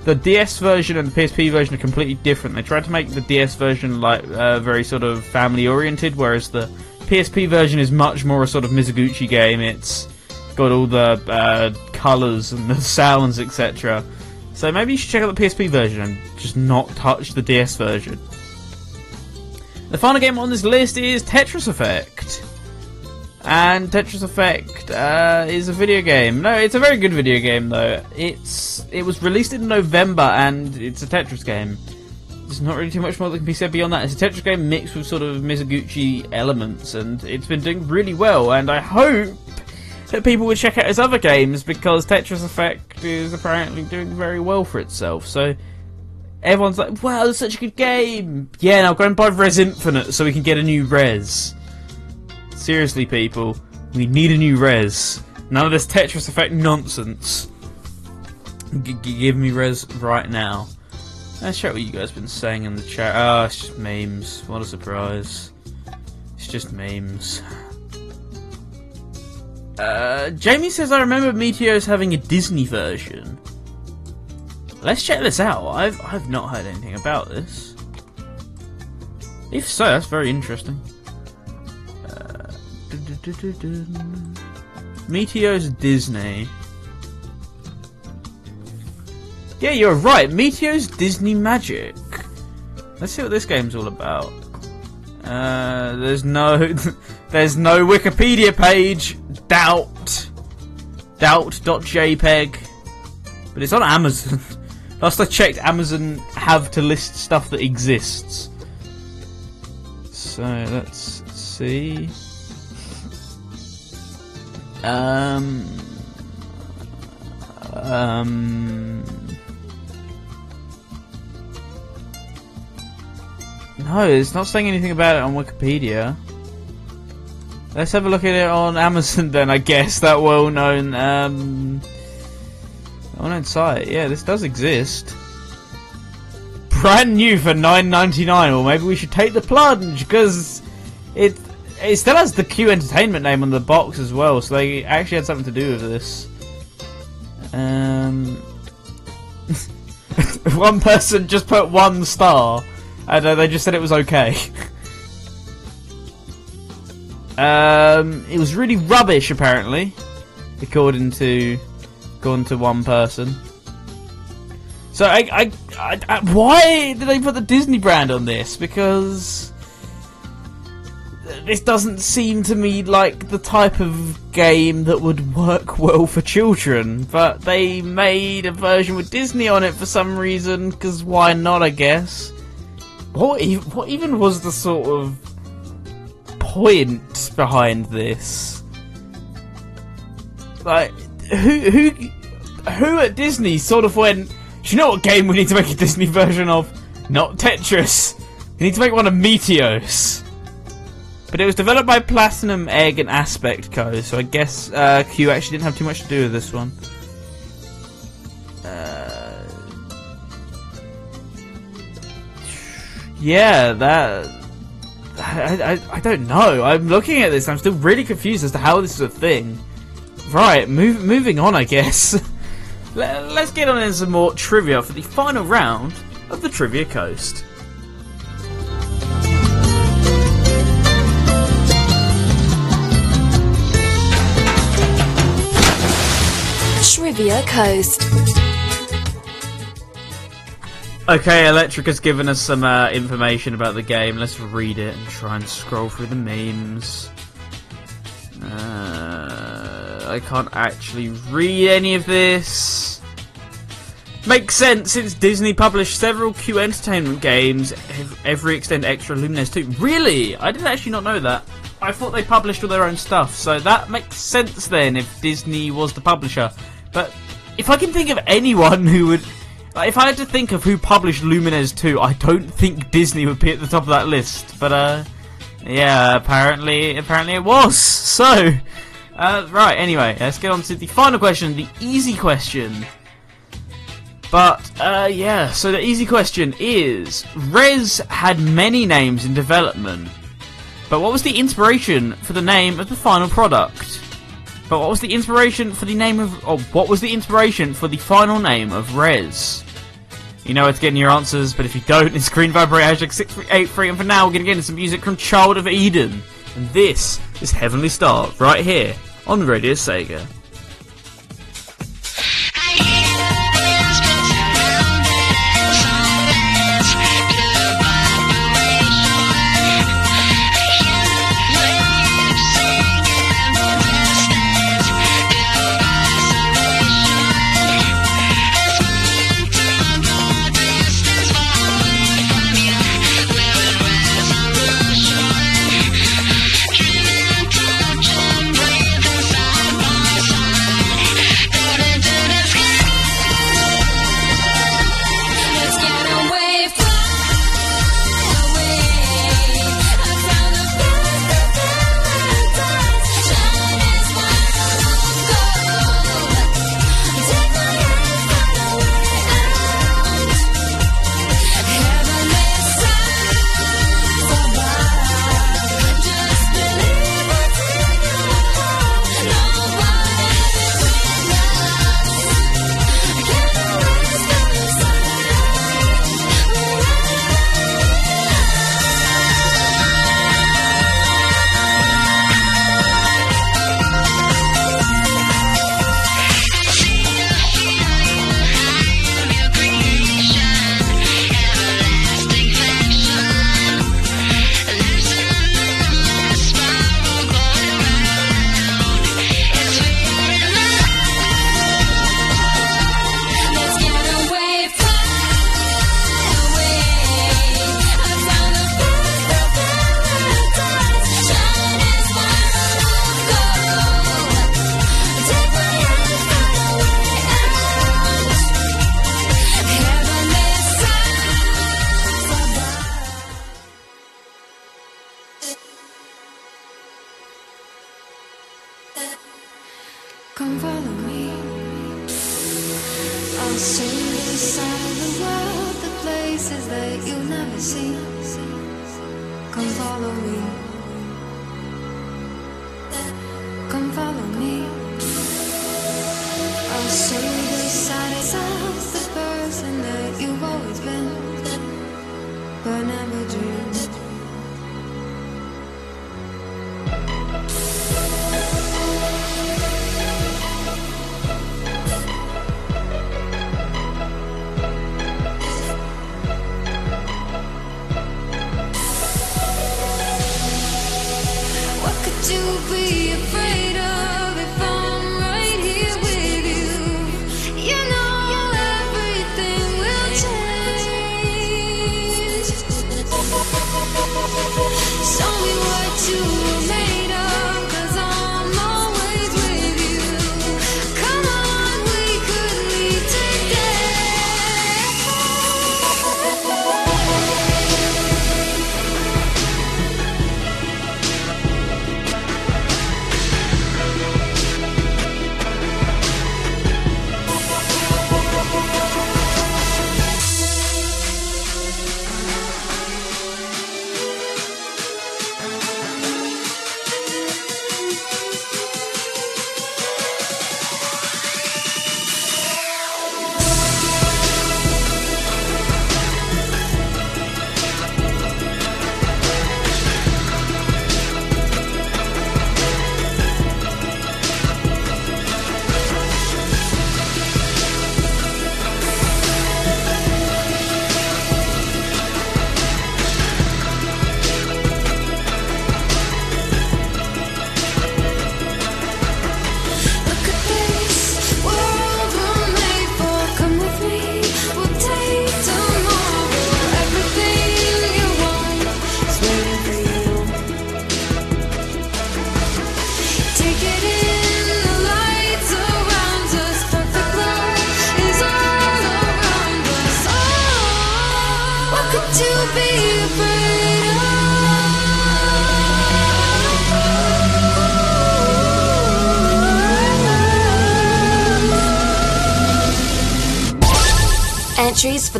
the DS version and the PSP version are completely different. They tried to make the DS version like uh, very sort of family oriented, whereas the PSP version is much more a sort of Mizuguchi game. It's got all the uh, colors and the sounds, etc. So maybe you should check out the PSP version and just not touch the DS version. The final game on this list is Tetris Effect. And Tetris Effect uh, is a video game. No, it's a very good video game though. It's it was released in November and it's a Tetris game. There's not really too much more that can be said beyond that. It's a Tetris game mixed with sort of Mizuguchi elements, and it's been doing really well. And I hope that people would check out his other games because Tetris Effect is apparently doing very well for itself. So everyone's like, "Wow, it's such a good game!" Yeah, now go and buy Rez Infinite so we can get a new Rez. Seriously, people, we need a new Rez. None of this Tetris Effect nonsense. G give me Rez right now. Let's check what you guys been saying in the chat. Ah, oh, it's just memes. What a surprise. It's just memes. Uh, Jamie says, I remember Meteos having a Disney version. Let's check this out. I've, I've not heard anything about this. If so, that's very interesting. Meteos Disney. Yeah, you're right. Meteos Disney Magic. Let's see what this game's all about. Uh, there's no, there's no Wikipedia page. Doubt, doubt.jpg, but it's on Amazon. Last I checked, Amazon have to list stuff that exists. So let's see. Um. Um. No, it's not saying anything about it on Wikipedia. Let's have a look at it on Amazon then, I guess. That well-known, um... Well-known site. Yeah, this does exist. Brand new for nine ninety nine. Or maybe we should take the plunge, because it it still has the Q Entertainment name on the box as well, so they actually had something to do with this. Um, one person just put one star, and uh, they just said it was okay. um, it was really rubbish, apparently, according to according to one person. So I, I, I, I why did they put the Disney brand on this? Because this doesn't seem to me like the type of game that would work well for children, but they made a version with Disney on it for some reason, because why not, I guess? What, what even was the sort of point behind this? Like, who, who, who at Disney sort of went, do you know what game we need to make a Disney version of? Not Tetris. We need to make one of Meteos. But it was developed by Platinum Egg and Aspect Co. So I guess uh, Q actually didn't have too much to do with this one. Uh, yeah, that. I, I, don't know. I'm looking at this. I'm still really confused as to how this is a thing. Right, move, moving on, I guess. Let, let's get on into some more trivia for the final round of the Trivia Coast. Trivia Coast. Okay, Electric has given us some uh, information about the game. Let's read it and try and scroll through the memes. Uh, I can't actually read any of this. Makes sense since Disney published several Q Entertainment games, every Extend Extra, Lumines 2. Really? I did actually not know that. I thought they published all their own stuff, so that makes sense then if Disney was the publisher. But if I can think of anyone who would. Like, if I had to think of who published Lumines 2, I don't think Disney would be at the top of that list. But, uh. Yeah, apparently, apparently it was. So, uh, right. Anyway, let's get on to the final question, the easy question. But uh, yeah, so the easy question is: Rez had many names in development, but what was the inspiration for the name of the final product? But what was the inspiration for the name of? Or what was the inspiration for the final name of Rez? You know where to get your answers, but if you don't, it's Green Viper 8 hashtag 6383, and for now we're going to get into some music from Child of Eden. And this is Heavenly Star, right here on Radio Sega.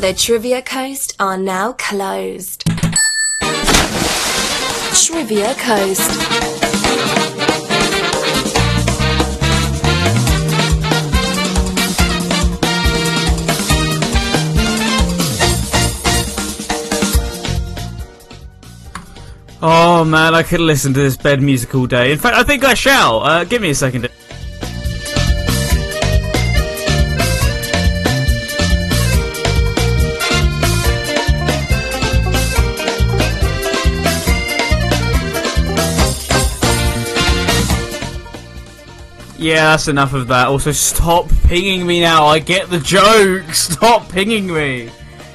The Trivia Coast are now closed. Trivia Coast. Oh man, I could listen to this bed music all day. In fact, I think I shall. Uh, give me a second. Yeah, that's enough of that. Also, stop pinging me now. I get the joke. Stop pinging me.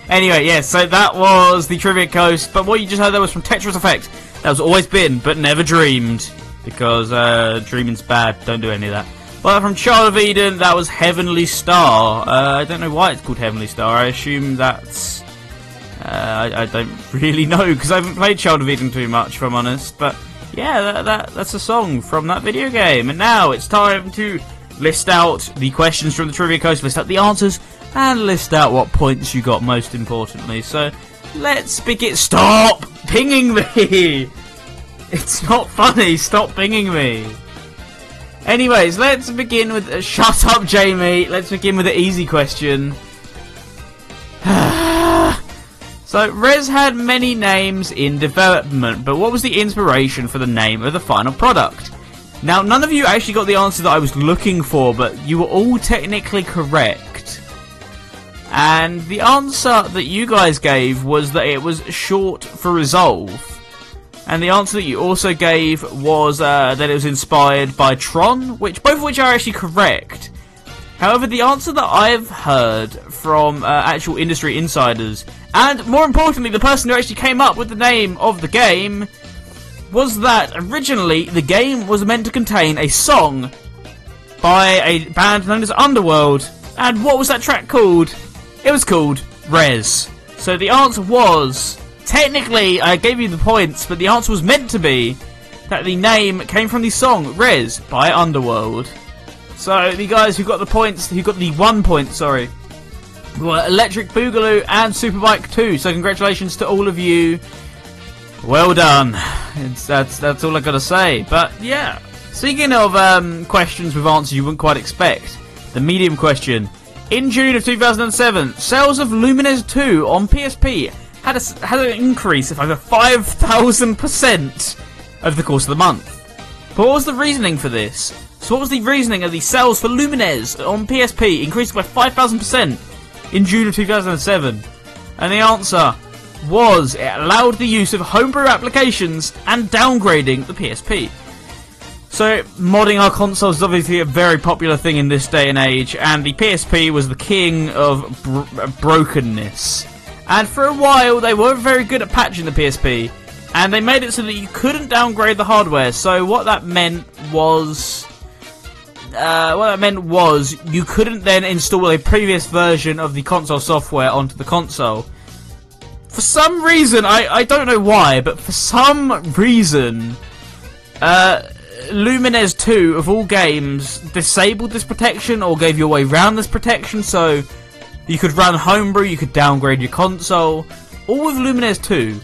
Anyway, yes, so that was the Trivia Coast, but what you just heard there was from Tetris Effect. That was always been, but never dreamed. Because uh, dreaming's bad, don't do any of that. Well, from Child of Eden, that was Heavenly Star. Uh, I don't know why it's called Heavenly Star. I assume that's. Uh, I, I don't really know, because I haven't played Child of Eden too much, if I'm honest. But yeah, that, that, that's a song from that video game. And now it's time to list out the questions from the Trivia Coast, list out the answers, and list out what points you got most importantly. So let's begin. Stop pinging me! It's not funny, stop pinging me! Anyways, let's begin with. Uh, shut up, Jamie! Let's begin with the easy question. So, Rez had many names in development, but what was the inspiration for the name of the final product? Now, none of you actually got the answer that I was looking for, but you were all technically correct. And the answer that you guys gave was that it was short for Resolve. And the answer that you also gave was uh, that it was inspired by Tron, which both of which are actually correct. However, the answer that I've heard from uh, actual industry insiders, and more importantly, the person who actually came up with the name of the game, was that originally the game was meant to contain a song by a band known as Underworld. And what was that track called? It was called Rez. So the answer was technically I gave you the points, but the answer was meant to be that the name came from the song Rez by Underworld. So the guys who got the points, who got the one point, sorry, were Electric Boogaloo and Superbike 2. So congratulations to all of you. Well done. It's, that's that's all I gotta say. But yeah, speaking of um, questions with answers you wouldn't quite expect, the medium question. In June of 2007, sales of Lumines 2 on PSP had a, had an increase of over 5,000% over the course of the month. But what was the reasoning for this? So what was the reasoning of the sales for Lumines on PSP increased by 5,000% in June of 2007? And the answer was it allowed the use of homebrew applications and downgrading the PSP. So, modding our consoles is obviously a very popular thing in this day and age, and the PSP was the king of br- brokenness. And for a while, they weren't very good at patching the PSP, and they made it so that you couldn't downgrade the hardware. So, what that meant was. Uh, what that meant was you couldn't then install a previous version of the console software onto the console. For some reason, I, I don't know why, but for some reason, uh, Lumines 2 of all games disabled this protection or gave you a way around this protection so you could run homebrew, you could downgrade your console, all with Lumines 2.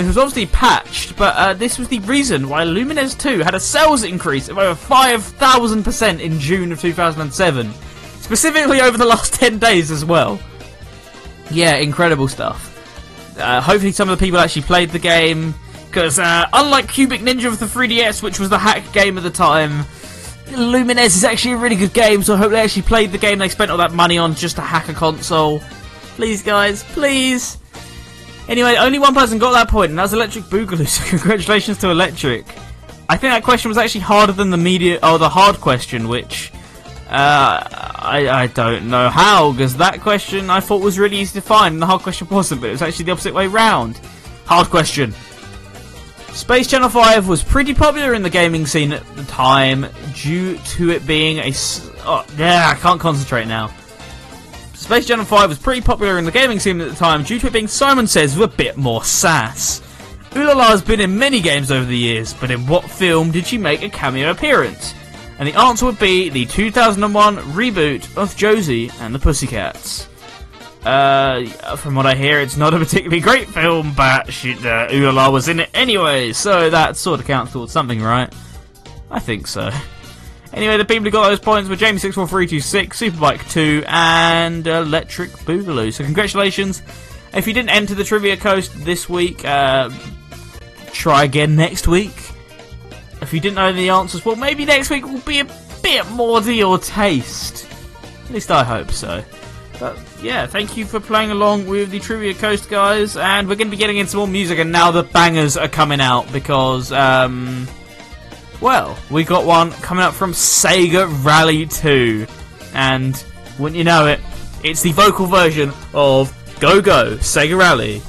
This was obviously patched, but uh, this was the reason why Lumines 2 had a sales increase of over 5,000% in June of 2007. Specifically over the last 10 days as well. Yeah, incredible stuff. Uh, hopefully some of the people actually played the game, because uh, unlike Cubic Ninja of the 3DS, which was the hack game of the time, Lumines is actually a really good game, so I hope they actually played the game they spent all that money on just to hack a console. Please, guys, please. Anyway, only one person got that point, and that was Electric Boogaloo, so congratulations to Electric. I think that question was actually harder than the media, or the hard question, which uh, I, I don't know how, because that question I thought was really easy to find, and the hard question wasn't, but it was actually the opposite way round. Hard question. Space Channel 5 was pretty popular in the gaming scene at the time due to it being a. Oh, yeah, I can't concentrate now. Space Jam 5 was pretty popular in the gaming scene at the time due to it being Simon Says with a bit more sass. Ulala has been in many games over the years, but in what film did she make a cameo appearance? And the answer would be the 2001 reboot of Josie and the Pussycats. Uh, from what I hear, it's not a particularly great film, but she, uh, Ulala was in it anyway, so that sort of counts towards something, right? I think so. Anyway, the people who got those points were Jamie64326, Superbike2, and Electric Boogaloo. So congratulations. If you didn't enter the Trivia Coast this week, uh, try again next week. If you didn't know the answers, well, maybe next week will be a bit more to your taste. At least I hope so. But yeah, thank you for playing along with the Trivia Coast guys, and we're going to be getting into more music, and now the bangers are coming out because, um, well, we got one coming up from Sega Rally 2, and wouldn't you know it, it's the vocal version of Go Go Sega Rally.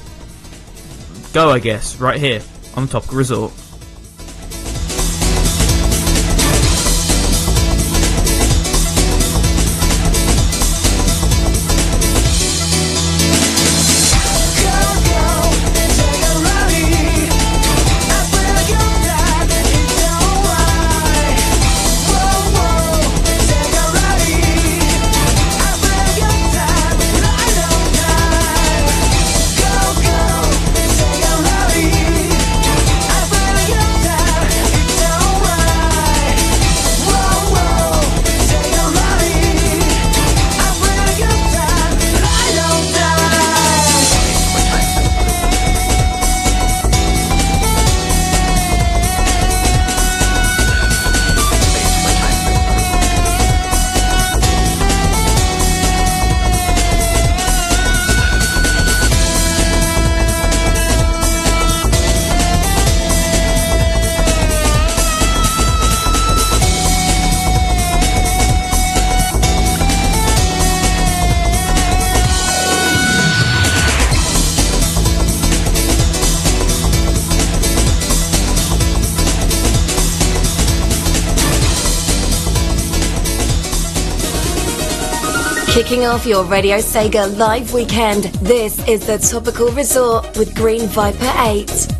Go, I guess, right here on the Topical Resort. Kicking off your Radio Sega live weekend, this is the Topical Resort with Green Viper 8.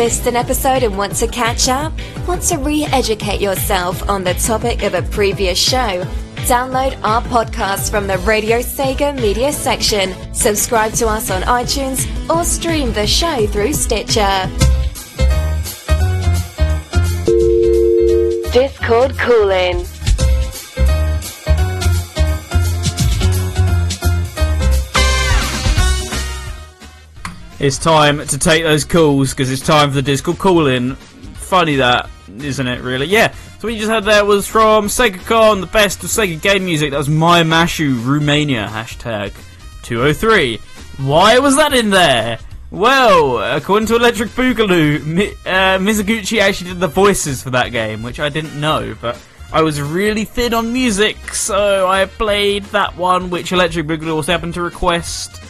Missed an episode and want to catch up? Want to re-educate yourself on the topic of a previous show? Download our podcast from the Radio Sega media section, subscribe to us on iTunes, or stream the show through Stitcher. Discord call-in. It's time to take those calls because it's time for the Discord call in. Funny that, isn't it, really? Yeah, so what you just had there was from SegaCon, the best of Sega game music. That was My Mashu Romania, hashtag 203. Why was that in there? Well, according to Electric Boogaloo, Mi- uh, Mizuguchi actually did the voices for that game, which I didn't know, but I was really thin on music, so I played that one, which Electric Boogaloo also happened to request.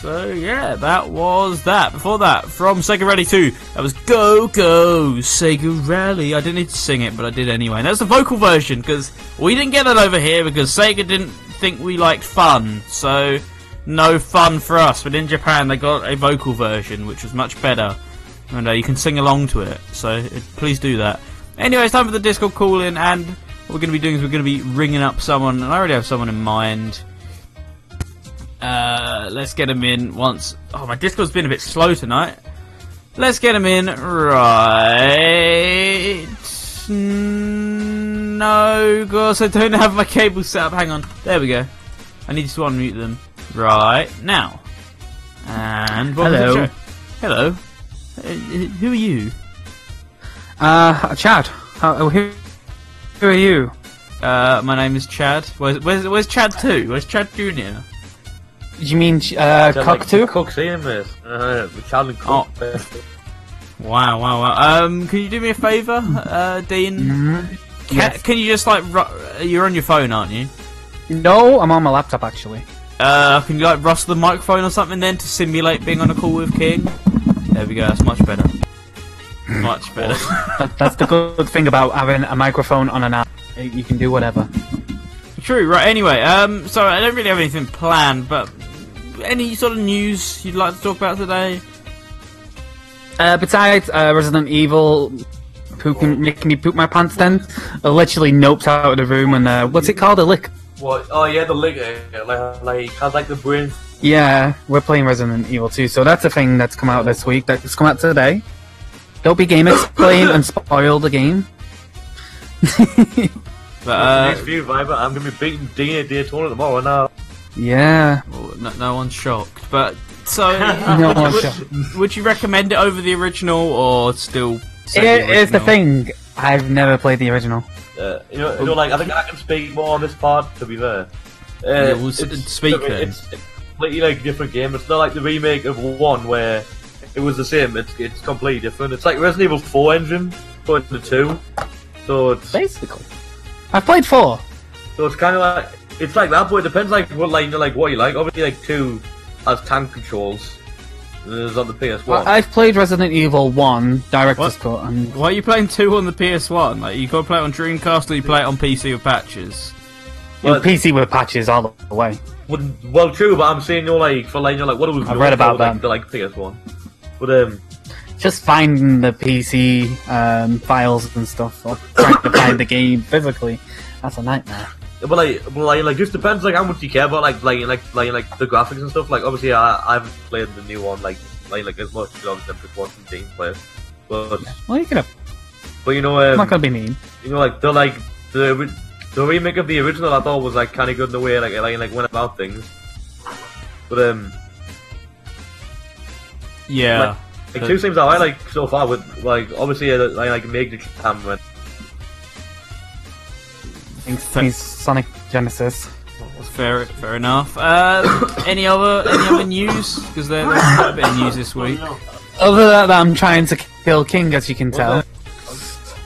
So yeah, that was that. Before that, from Sega Rally 2, that was Go Go Sega Rally. I didn't need to sing it, but I did anyway. And that's the vocal version because we didn't get that over here because Sega didn't think we liked fun. So no fun for us. But in Japan, they got a vocal version, which was much better, and uh, you can sing along to it. So uh, please do that. Anyway, it's time for the Discord call in, and what we're going to be doing is we're going to be ringing up someone, and I already have someone in mind. Uh, let's get him in once. Oh, my Discord's been a bit slow tonight. Let's get him in right. No, course I don't have my cable set up. Hang on. There we go. I need to unmute them right now. And Hello. Hello. Uh, who are you? Uh, Chad. How, oh, who, who are you? Uh, my name is Chad. Where's where's, where's Chad two? Where's Chad Junior? You mean uh, Cockatoo? Cook's in this. Uh, Charlie Oh. Cook. Wow, wow, wow. Um, can you do me a favour, uh, Dean? Mhm. Can, Yes. can you just like ru- you're on your phone, aren't you? No, I'm on my laptop actually. Uh, can you like rust the microphone or something then to simulate being on a call with King? There we go. That's much better. Much better. That, that's the good thing about having a microphone on an app. You can do whatever. True. Right. Anyway, um, so I don't really have anything planned, but any sort of news you'd like to talk about today? Uh, besides uh, Resident Evil pooping, making me poop my pants then, I literally noped out of the room and uh, what's it called? A lick? What? Oh yeah, the lick. uh, Like, like has like the brain. Yeah, we're playing Resident Evil 2, so that's a thing that's come out this week. That's come out today. Don't be GameXplain and spoil the game. But uh, next few Viber, I'm gonna be beating Dean at Daytona tomorrow. Now, yeah. well, no, no one's shocked. But so, No one would, shot. would you recommend it over the original or still? say Here- Here's the original? thing. I've never played the original. uh, you know, you know, like I think I can speak more on this part. To be fair, uh, Yeah, well, s- speak it's, then. it's, it's completely like a different game. It's not like the remake of one where it was the same. It's it's completely different. It's like Resident Evil 4 engine put into two, so it's Basically. I've played four. So it's kind of like it's like that, but it depends like what like you know, like what you like. Obviously, like two has tank controls. and There's on the PS One. I- I've played Resident Evil 1 Director's What? Cut, and Why are you playing two on the PS1? Like you got to play it on Dreamcast or you play it on PC with patches. you know, Well- PC with patches all the way. Wouldn't- well, true, but I'm saying you know, like for like you're like what are we? I've read about was, like, the like PS One, but um, Just finding the PC um, files and stuff, or trying to find the game physically, that's a nightmare. But like, but like, like just depends like how much you care about like like like like like the graphics and stuff. Like obviously, I I haven't played the new one like like like as much. Because obviously, I'm just watching Dean play. But Well, you could have. but you know I'm um, not gonna be mean. you know, like the like the the remake of the original, I thought was like kind of good in the way like like like went about things. But um, Yeah. like But- two things that I like so far with like obviously uh, I like make the camera. Thanks, Fa- Sonic Genesis. Fair, fair enough. Uh, any other, any other news? Because there, there's quite a bit of news this week. Other than that, I'm trying to kill King, as you can tell.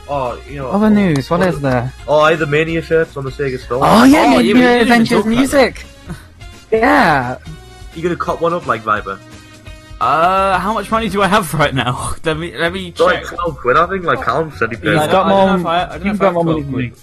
Oh, you know. Other news, what is there? Oh, I had the Mania shirts on the Sega store. Oh yeah, Oh, Mid- yeah, we Adventures music. Yeah, You gonna cop one up like Viper? Uh, how much money do I have right now? let me, let me It's like check. twelve quid, I think. Like Callum said he paid. He's I don't- got I don't know more- if I- I don't know you've if I got more money than quid. me.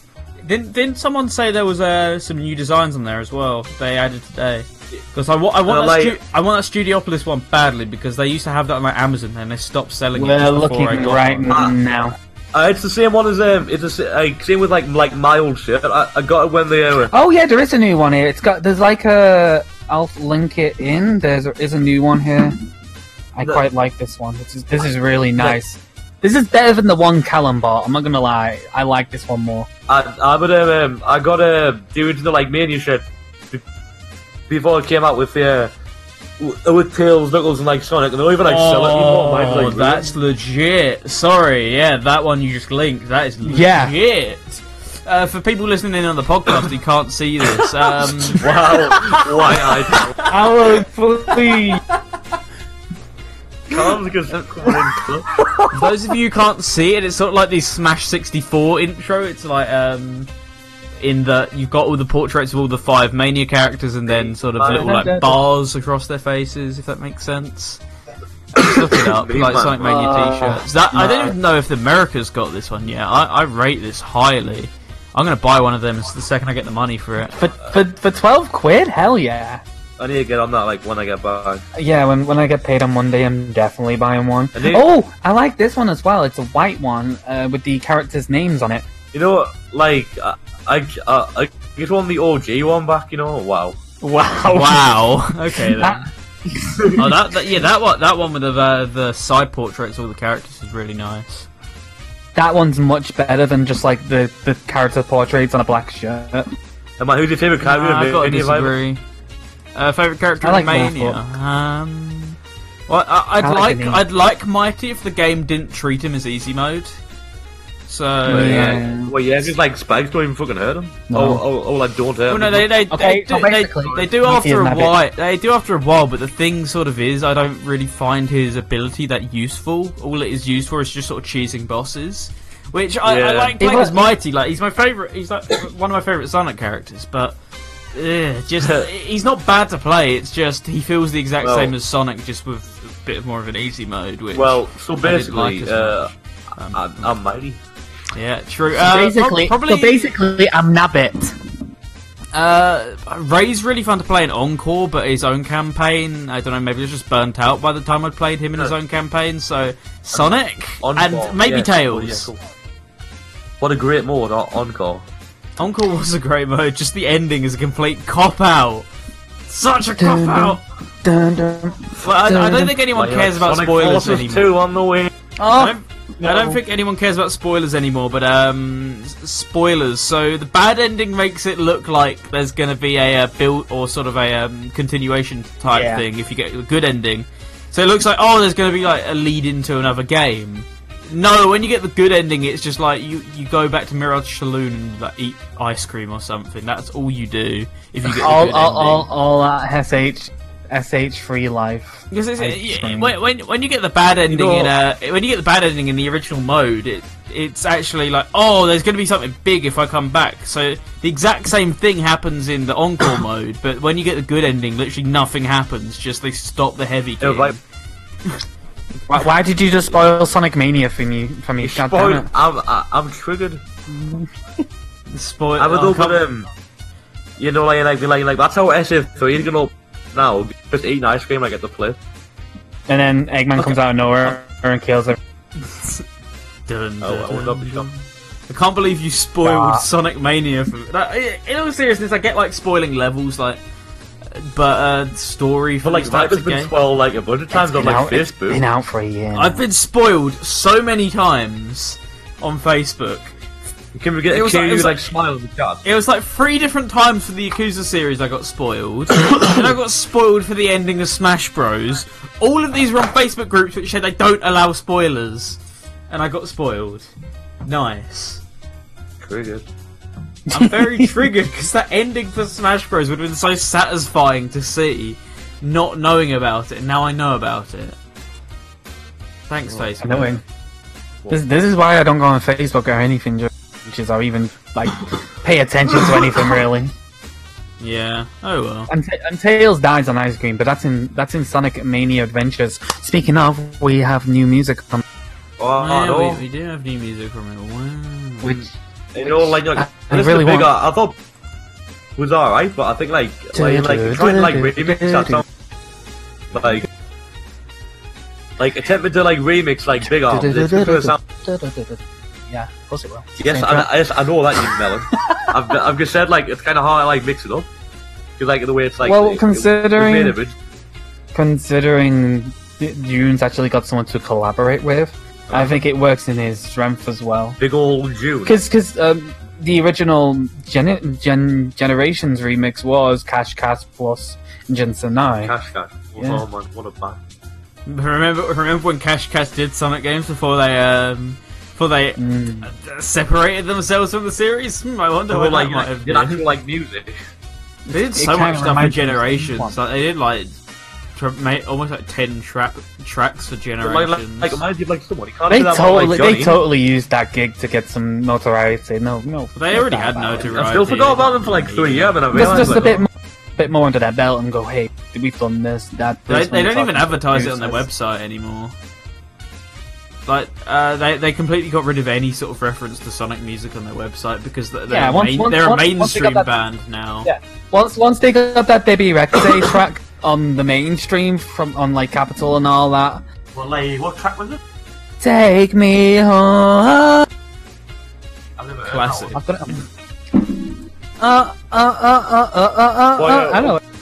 Didn't, didn't someone say there was uh, some new designs on there as well? They added today. Because I, wa- I want Uh, that like- stu- I want that Studiopolis one badly because they used to have that on like Amazon and they stopped selling it. We're looking before I got right one. Ah. now. Uh, it's the same one as um. It's the sa- like, same with like like my old shit. I, I got it when they uh, Oh yeah, there is a new one here. It's got there's like a. I'll link it in. There's a, is a new one here. I The- quite like this one. This is this is really nice. This is better than the one Callum bought. I'm not gonna lie. I like this one more. I I but um I got uh, the original like mania shit be- before it came out with the uh, with Tails, Knuckles, and like Sonic, and they don't even like sell it anymore. Mine's, Oh, like, that's legit. Sorry, yeah, that one you just linked. That is Yeah. legit. Uh, for people listening in on the podcast who can't see this, um, wow. Why I Alan, please. Can't because coming in. for those of you who can't see it, it's sort of like the Smash 64 intro. It's like um, in the you've got all the portraits of all the five Mania characters, and then sort of little like bars across their faces, if that makes sense. Just look it up, like Sonic Mania t-shirts. That I don't even know if the America's got this one yet. I, I rate this highly. I'm gonna buy one of them the second I get the money for it. For, for for twelve quid, hell yeah. I need to get on that like when I get back. Yeah, when when I get paid on Monday, I'm definitely buying one. And they- Oh, I like this one as well. It's a white one uh, with the characters' names on it. You know, what? like I I, uh, I just want the OG one back. You know, wow. Wow. Wow. Okay then. That- oh, that, that yeah, that one that one with the uh, the side portraits of all the characters is really nice. That one's much better than just like the, the character portraits on a black shirt. And my, who's your favorite character? Nah, I've got to Mania Vibe? Disagree. Uh, favorite character I in like Mania. Morphle. Um, well, I, I'd I like like. I'd like Mighty if the game didn't treat him as easy mode. So Yeah. Well, yeah, just like spikes don't even fucking hurt him. No. Oh, oh, oh, like don't hurt Well, no, they they, Okay, they, so do, they, they do after a Nabbit. while. They do after a while, but the thing sort of is, I don't really find his ability that useful. All it is used for is just sort of cheesing bosses, which I, I Yeah. like It playing was- as Mighty. Like he's my favorite. He's like one of my favorite Sonic characters, but. Ugh, just he's not bad to play. It's just he feels the exact Well- same as Sonic, just with a bit more of an easy mode. Which Well, so I didn't like basically, as uh, Um, I'm, I'm mighty. yeah, true. So Uh, basically, probably so basically, I'm Nabbit. Uh, Ray's really fun to play in Encore, but his own campaign, I don't know, maybe it was just burnt out by the time I'd played him in his own campaign. So Sonic Encore, and maybe yeah, Tails. yeah, cool. What a great mode, Encore. Encore was a great mode. Just the ending is a complete cop out. Such a cop Dun, out. Dun, dun. Well, I, I don't think anyone Like, cares about Sonic spoilers Forces anymore. 2 on the way. I Oh, don't, I don't think anyone cares about spoilers anymore, but um, spoilers. So the bad ending makes it look like there's going to be a, uh build or sort of a um, continuation type Yeah. thing if you get a good ending. So it looks like oh, there's going to be like a lead into another game. No, when you get the good ending, it's just like you, you go back to Mirage Saloon and like, eat ice cream or something. That's all you do if you get the all, good all, all, ending. all that sh, sh free life. Because it's, yeah, when, when when you get the bad ending know- in uh when you get the bad ending in the original mode, it it's actually like oh, there's going to be something big if I come back. So the exact same thing happens in the encore mode, but when you get the good ending, literally nothing happens. Just they stop the heavy. It was game. like, Why, why did you just spoil Sonic Mania for me? For me, God damn spoiled. it. I'm, I- I'm triggered. Spoil- I would oh, look at come- him. You know, like, like, like, like that's how SF3 is gonna now. Just eating ice cream like get the plate. And then Eggman comes out of nowhere and kills him. Dun, Oh, dun, I would not be dun, shocked. I can't believe you spoiled Ah. Sonic Mania. For, like, in all seriousness, I get like spoiling levels, like, but uh, story for But like, these types Sniper's of been games. spoiled like a bunch of times on Been like out, it's Facebook. been out for a year. I've been spoiled so many times on Facebook. You can get It a was kid like- it who was like like- smiles at chat. It was like three different times for the Yakuza series I got spoiled. and I got spoiled for the ending of Smash Bros. All of these were on Facebook groups which said they don't allow spoilers. And I got spoiled. Nice. Triggered. I'm very triggered because that ending for Smash Bros would have been so satisfying to see, not knowing about it, now I know about it. Thanks, Facebook. Annoying. This, this is why I don't go on Facebook or anything, which is I even like pay attention to anything really. Yeah. Oh well. And, and Tails dies on ice cream, but that's in that's in Sonic Mania Adventures. Speaking of, we have new music from Oh, oh yeah, no. we, we do have new music from it. Wow. which You know, like, like I- I really is big. want- I, I thought was alright, but I think like like like trying to like remix that song, like like attempting to like remix like Big Arms. It's sound Yeah, of course it will. Yes, I, track. I, yes, I know that you melon. I've, I've just said like it's kind of hard to like mix it up because like the way it's like. Well, it- it was considering- made of it. Considering June's actually got someone to collaborate with, I think it works in his strength as well. big old Jew. Because um, the original Gen- Gen- Generations remix was Cash Cash plus Jun Senoue. Cash cash. Yeah. Oh man, what a band. Remember, remember when Cash Cash did Sonic games before they um before they Mm. uh, separated themselves from the series? Hmm, I wonder what like that might have did been. like music. They did so much stuff for reminds me of generations. one. Like they did like tra- made almost like ten trap tracks for Like, generations. like, like, reminds you of like someone. You can't They do that totally, like, they totally used that gig to get some notoriety. No, no. they already had notoriety. I still forgot about them for like three years, but I Just, realized just a bit, more, bit more under their belt and go, hey, we've done this, that. They, this they when don't even talking to advertise it on their website anymore. Like uh, they they completely got rid of any sort of reference to Sonic music on their website because they're, Yeah, a once- main- once- they're a once- once they got mainstream that- band now. Yeah. Once, once they got that Bebe Rexha track on the mainstream from on like Capitol and all that. Well, like, what track was it? Take me home. I've never Classic. that I've got it. Uh, uh, uh, uh, uh, uh, uh, Well, uh, I know. it. one.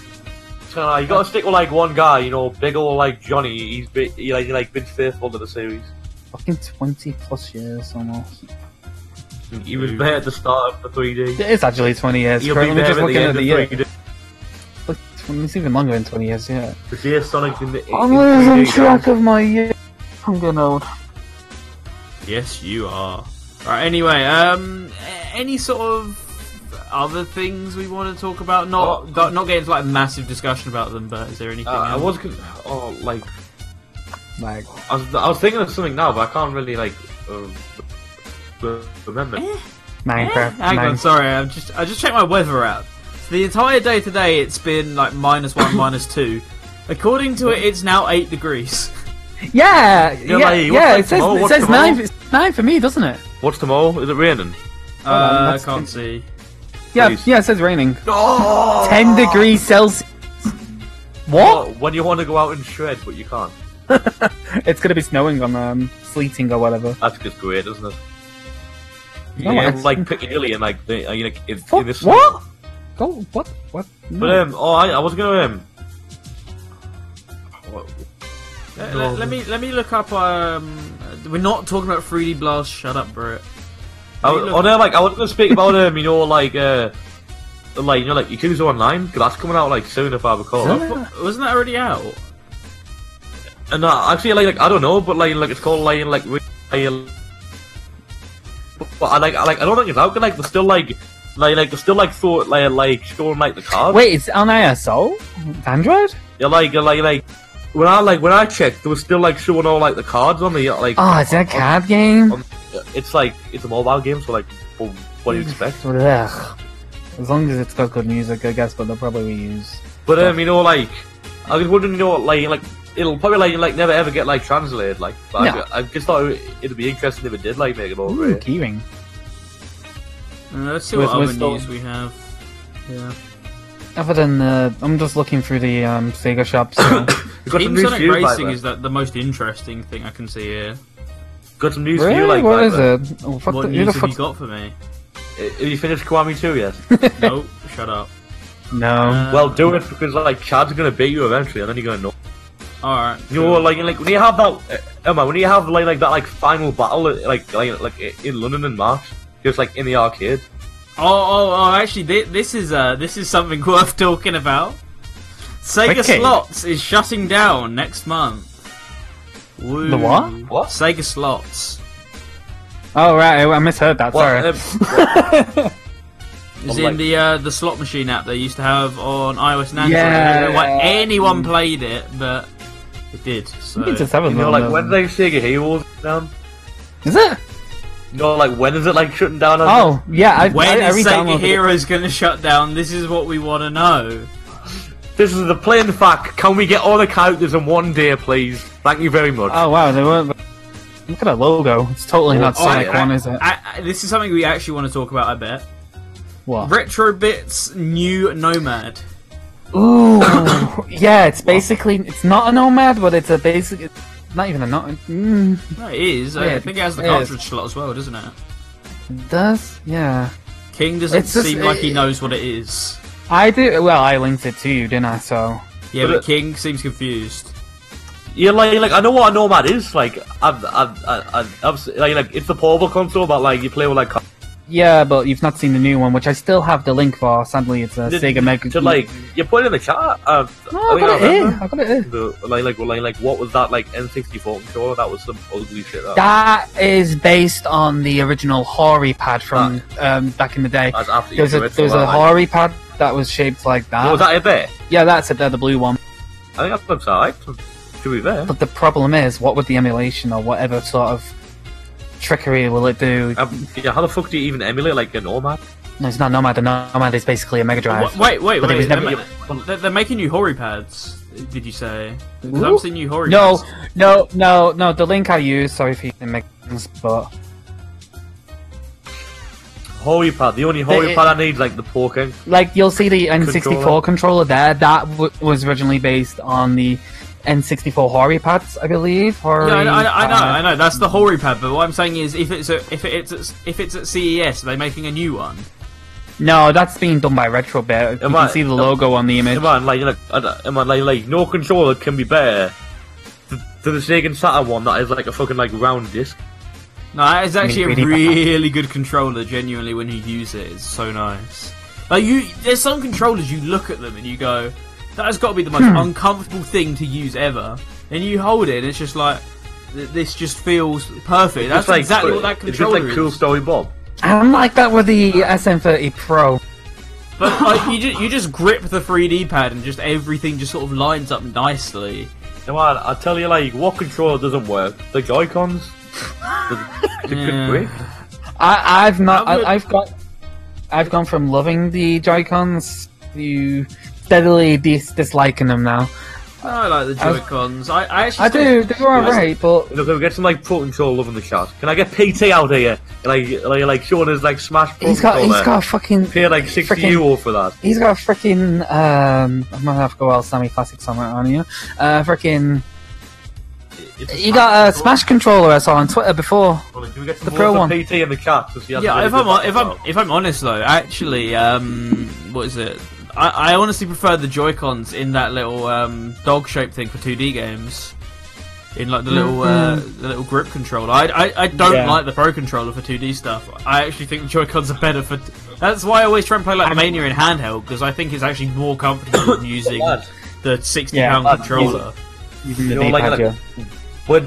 So, uh, you gotta stick with like one guy, you know, big old like Johnny. He's been, he, like, he, like been faithful to the series. Fucking twenty plus years almost. He was there at the start of the 3D. It is actually twenty years. He'll be there just at the at end the of year. 3D. It's even longer than twenty years. Yeah. The year Sonic in the. I'm in losing 3D, track of my year. I'm getting old. Yes, you are. Right. Anyway, um, any sort of other things we want to talk about? Not Oh. not, not get into like massive discussion about them, but is there anything? Uh, I was gonna, oh like Like, I was, I was thinking of something now, but I can't really like uh, re- remember. Minecraft. Hang on, sorry. I just I just checked my weather app. So the entire day today, it's been like minus one, minus two. According to it, it's now eight degrees. Yeah, Yeah, yeah, like, yeah. It says, it says nine. It's nine for me, doesn't it? What's tomorrow? Is it raining? Uh, on, I that's- can't see. Yeah, Please. yeah. It says raining. Oh! Ten degrees Celsius. What? When you want to go out and shred, but you can't. It's gonna be snowing on um, sleeting or whatever. That's just great, isn't it? No, yeah, it's- like Piccadilly and like the uh, you know, in, in this. What? Go. What? What? No. But um, oh, I, I was gonna um. what- Let, let- let me let me look up. Um, we're not talking about 3D Blast. Shut up, Brett. I, Let me was- look- oh no, like I was gonna speak about um, you know, like uh, like you know, like Yakuza Online, because that's coming out like soon if I recall. Is? Wasn't that already out? And uh, actually, like, like I don't know, but like, like it's called like like. re- like, But I like, I like, I don't think it's out. 'cause, Like, they're still like, like, like, still like, thought, like, like showing like the cards. Wait, it's on iOS? Android? Yeah, like, like, like, when I like when I checked, there was still like showing all like the cards on the like. Oh, it's a on- card game. on- It's like it's a mobile game, so like, well, what do you expect? Ugh. As long as it's got good music, I guess, but they'll probably reuse. But um, you know, like, I was wondering, you know, like, like it'll probably like like never ever get like translated, like. No. I, I just thought it'd be interesting if it did like make it over. Ooh, keyring. Uh, let's see With- what other news we have. Yeah. Other than, uh, I'm just looking through the um, Sega shop. So. We've got some Team news Sonic for you, like, Racing that. is that the most interesting thing I can see here. Got some news for you, like. What like is it? Oh, fuck what the, news the have fuck? you got for me? Have you finished Kiwami 2 yet? nope. Shut up. No. Uh, well, do it because like Chad's gonna beat you eventually, and then you're gonna know. All right. You know, like like when you have that, uh, Emma, when you have like like that like final battle, uh, like like like in London in March, just like in the arcade. Oh, oh, oh! Actually, thi- this is uh, this is something worth talking about. Sega Okay. Slots is shutting down next month. Woo. The what? What? Sega Slots. Oh, right, I I misheard that, sorry. um, Is Well, like- in the uh, the slot machine app they used to have on iOS and Android. I don't know why Yeah. anyone played it, but it did. So You just have you know, like when um, they Sega Heroes down. Is it? You know, like when is it like shutting down? Oh, yeah, I, when I, I is Sega re-downloaded. Heroes going to shut down? This is what we want to know. This is the plain fact. Can we get all the characters in one day, please? Thank you very much. Oh, wow, they weren't... Look at that logo. It's totally not Oh, Sonic yeah. 1, is it? I, I, this is something we actually want to talk about. I bet. What? Retro Bits New Nomad. Ooh, yeah. It's basically it's not a nomad, but it's a basic. It's not even a nomad. Mm, No, it is. I think it has the it is. cartridge slot as well, doesn't it? it does yeah. King doesn't It's just- seem like he knows what it is. I do. Well, I linked it to you, didn't I? So Yeah, But but King seems confused. Yeah, like, like I know what a nomad is. Like, I've, I've, I've, I've, I've like, like, it's the portable console, but like you play with like, yeah, but you've not seen the new one, which I still have the link for. Sadly, it's a Sega Mega. to like you put it in the chat. Uh, no, I I think got it I remember. I got it here. The, like, like, like, like, what was that like N64 controller? That was some ugly shit. That, That is based on the original Hori pad from um, back in the day. that's There's a there's a Hori pad that was shaped like that. Oh, was that it there? Yeah, that's it. There, the blue one. I think that's alright. To be fair. But the problem is, what would the emulation or whatever sort of trickery will it do? Um, yeah, how the fuck do you even emulate like a nomad? No, it's not Nomad. The Nomad is basically a Mega Drive. Wha- Wait, wait, But wait. They're, never- ma- they're- they're making new Hori pads. Did you say? 'Cause I've seen new Hori No, pads. no, no, no. The link I use. sorry for you didn't make sense, but Holy pad. The only holy it- pad I need is like the poking. like you'll see the N64 Controller. controller, there. That w- was originally based on the N64 Hori pads, I believe. Hori, Yeah, I, I, I know, I know. That's the Hori pad. But what I'm saying is, if it's a, if it's at, if it's at CES, are they making a new one? No, that's being done by Retrobit. You Am can I- see the logo on the image. Come on, like, like, I- I- like, like, no controller can be better to the Sega Saturn one that is like a fucking like round disc. No, it's actually a really bad. good controller. Genuinely, when you use it, it's so nice. Like you, there's some controllers you look at them and you go, "That has got to be the most Hmm. uncomfortable thing to use ever." And you hold it, and it's just like, this just feels perfect. That's like, exactly what that controller It's just controller like Cool is. Story Bob. I'm like that with the SN30 Pro. But like, you just you just grip the 3D pad, and just everything just sort of lines up nicely. Come on, I tell you, like, what controller doesn't work? The Joy Cons. the, the Yeah. good grip. I, I've not. I, I've got. I've gone from loving the Joy Cons to steadily dis- disliking them now. I like the I- Joy Cons. I, I actually I do. They're alright, but You know, can we get some like Pro Control love in the shot? Can I get PT out here? Like, like, like showing us like Smash Pro he's got. Controller? He's got a fucking. Pay like sixty frickin- euro for that. He's got a freaking. Um, I'm gonna have to go all Sammy Classic somewhere on here. Uh, freaking. It's You got a Smash controller I saw on Twitter before. Controller. Can we get some the Pro one. PT in the chat? So she has Yeah, really if good I'm hon- if I'm background. if I'm honest though, actually, um, what is it? I, I honestly prefer the Joy Cons in that little um, dog shaped thing for 2D games. In like the little uh, the little grip controller. I, I, I don't Yeah. like the Pro controller for 2D stuff. I actually think the Joy Cons are better for. T- That's why I always try and play like Mania in handheld because I think it's actually more comfortable than using the 60 Yeah, pound controller. Using the You know, like, D-pad, like- when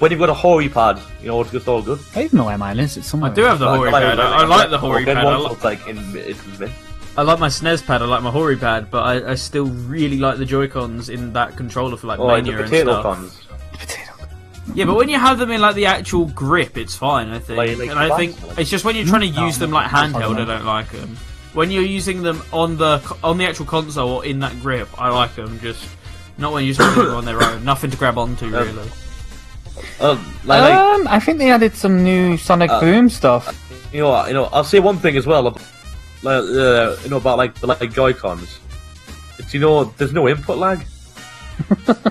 when you've got a Hori pad, you know, it's just all good. I even know where mine is. It's somewhere. I do have the Hori pad. I, I like the Hori pad. I, one li- looks like in it's in mint. I like my SNES pad. I like my Hori pad, but I, I still really like the Joy Cons in that controller for like Oh, like the Mania and potato stuff. cons. Potato. Yeah, but when you have them in like the actual grip, it's fine. I think, Like- like and I think it's just when you're trying to No, use them like no, no, handheld. I don't like them. When you're using them on the on the actual console or in that grip, I like them. Just not when you're just putting them on their own. Nothing to grab onto Um, really. Um, like, like, Um, I think they added some new Sonic Uh, Boom stuff. you know, what, you know, I'll say one thing as well. About, like, uh, you know about like the like Joy Cons. It's you know, there's no input lag.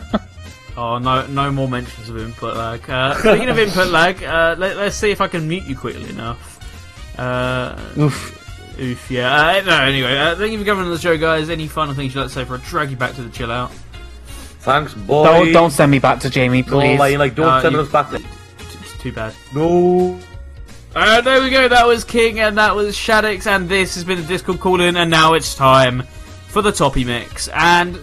Oh no, no more mentions of input lag. Uh, speaking of input lag, uh, let, us see if I can mute you quickly enough. Uh, Oof. Oof, yeah. Uh, no, anyway, uh, thank you for coming on the show, guys. Any final things you'd like to say for a drag you back to the chill out? Thanks, boy. Don't don't send me back to Jamie, No, please. like, like, don't Uh, send you- us back. There. It's too bad. No. Uh, there we go. That was King, and that was Shaddix, and this has been the Discord call in, and now it's time for the Toppy mix. And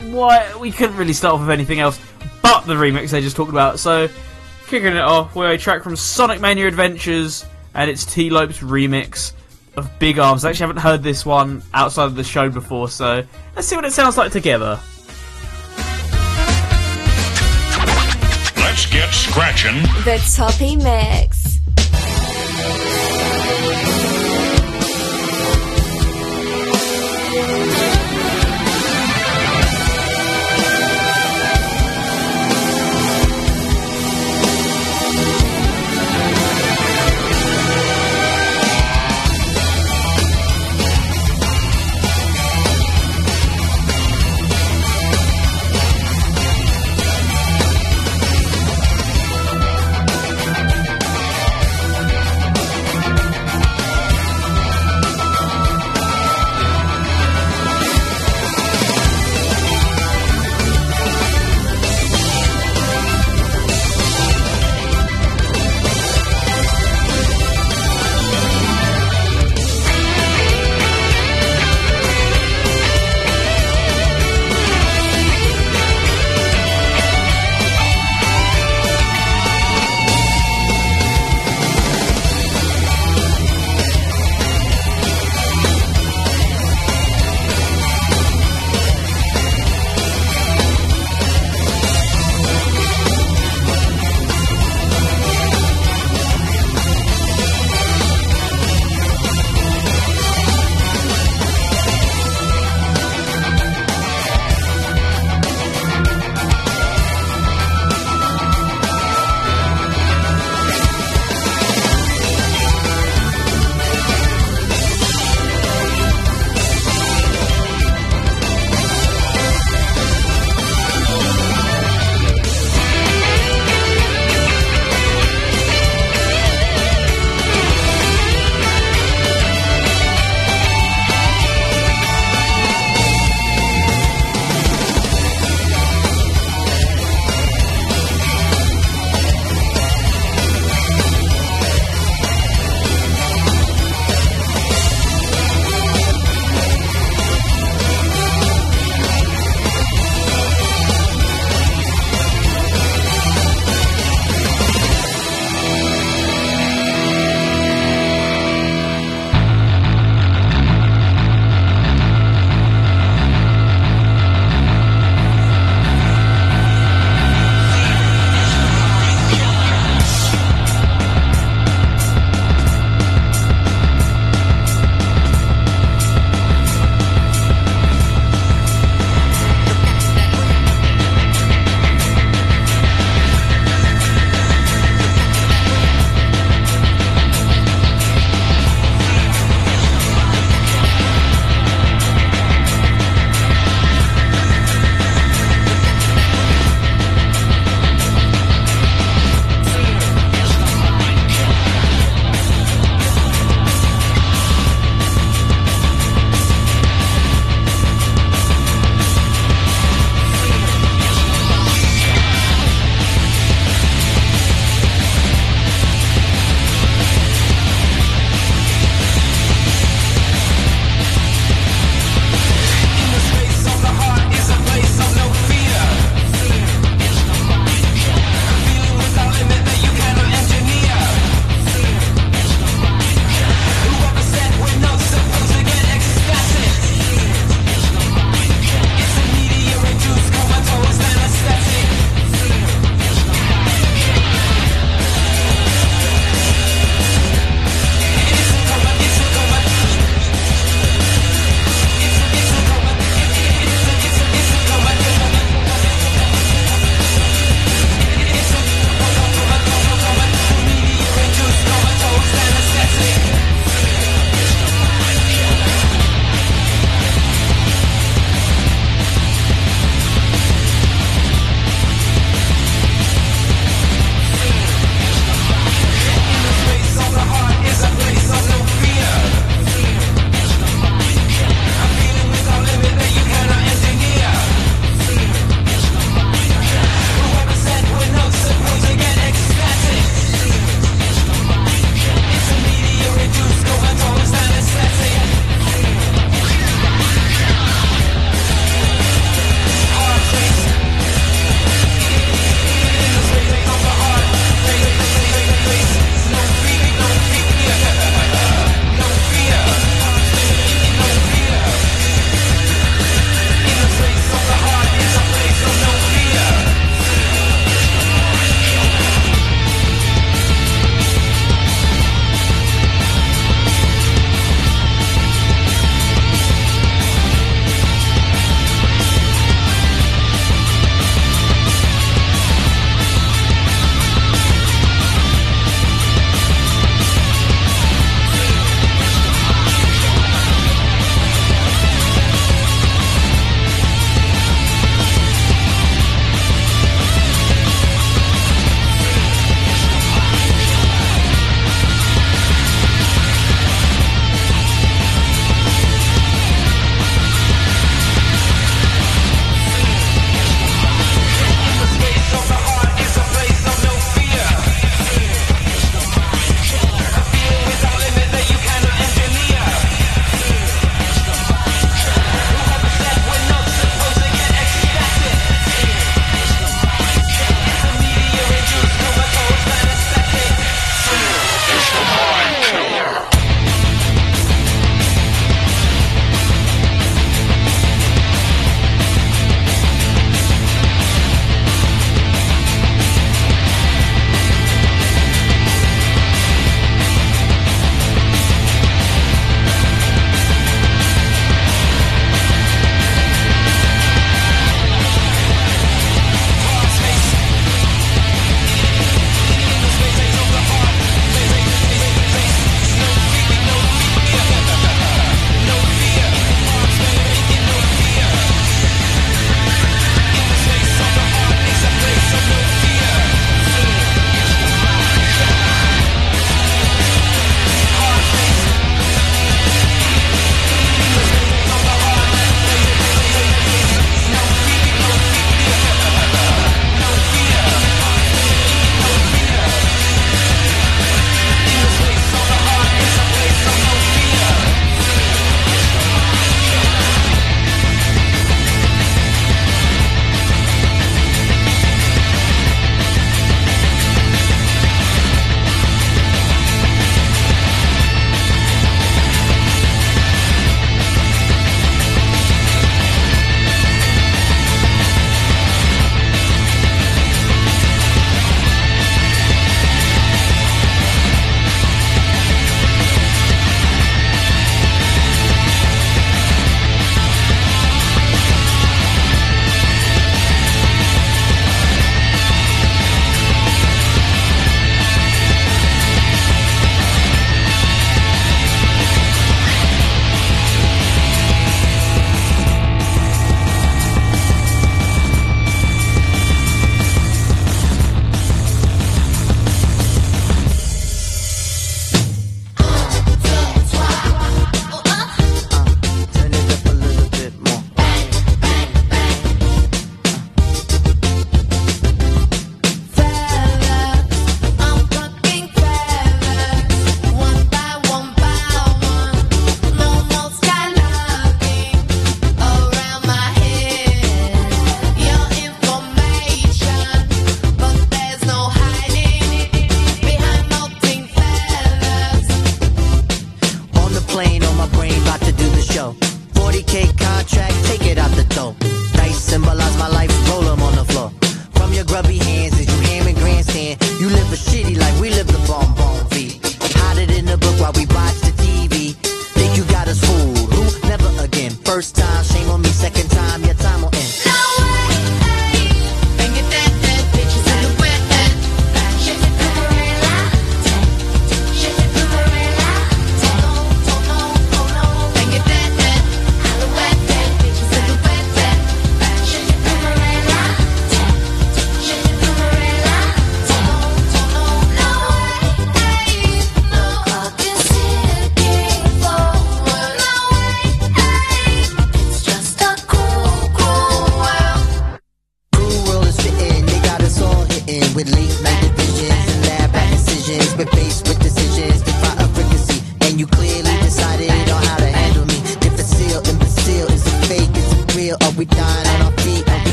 why we couldn't really start off with anything else but the remix they just talked about. So, kicking it off, we're a track from Sonic Mania Adventures, and it's Tee Lopes' remix of Big Arms. I actually haven't heard this one outside of the show before, so let's see what it sounds like together. Let's get scratching. The Toppy Mix.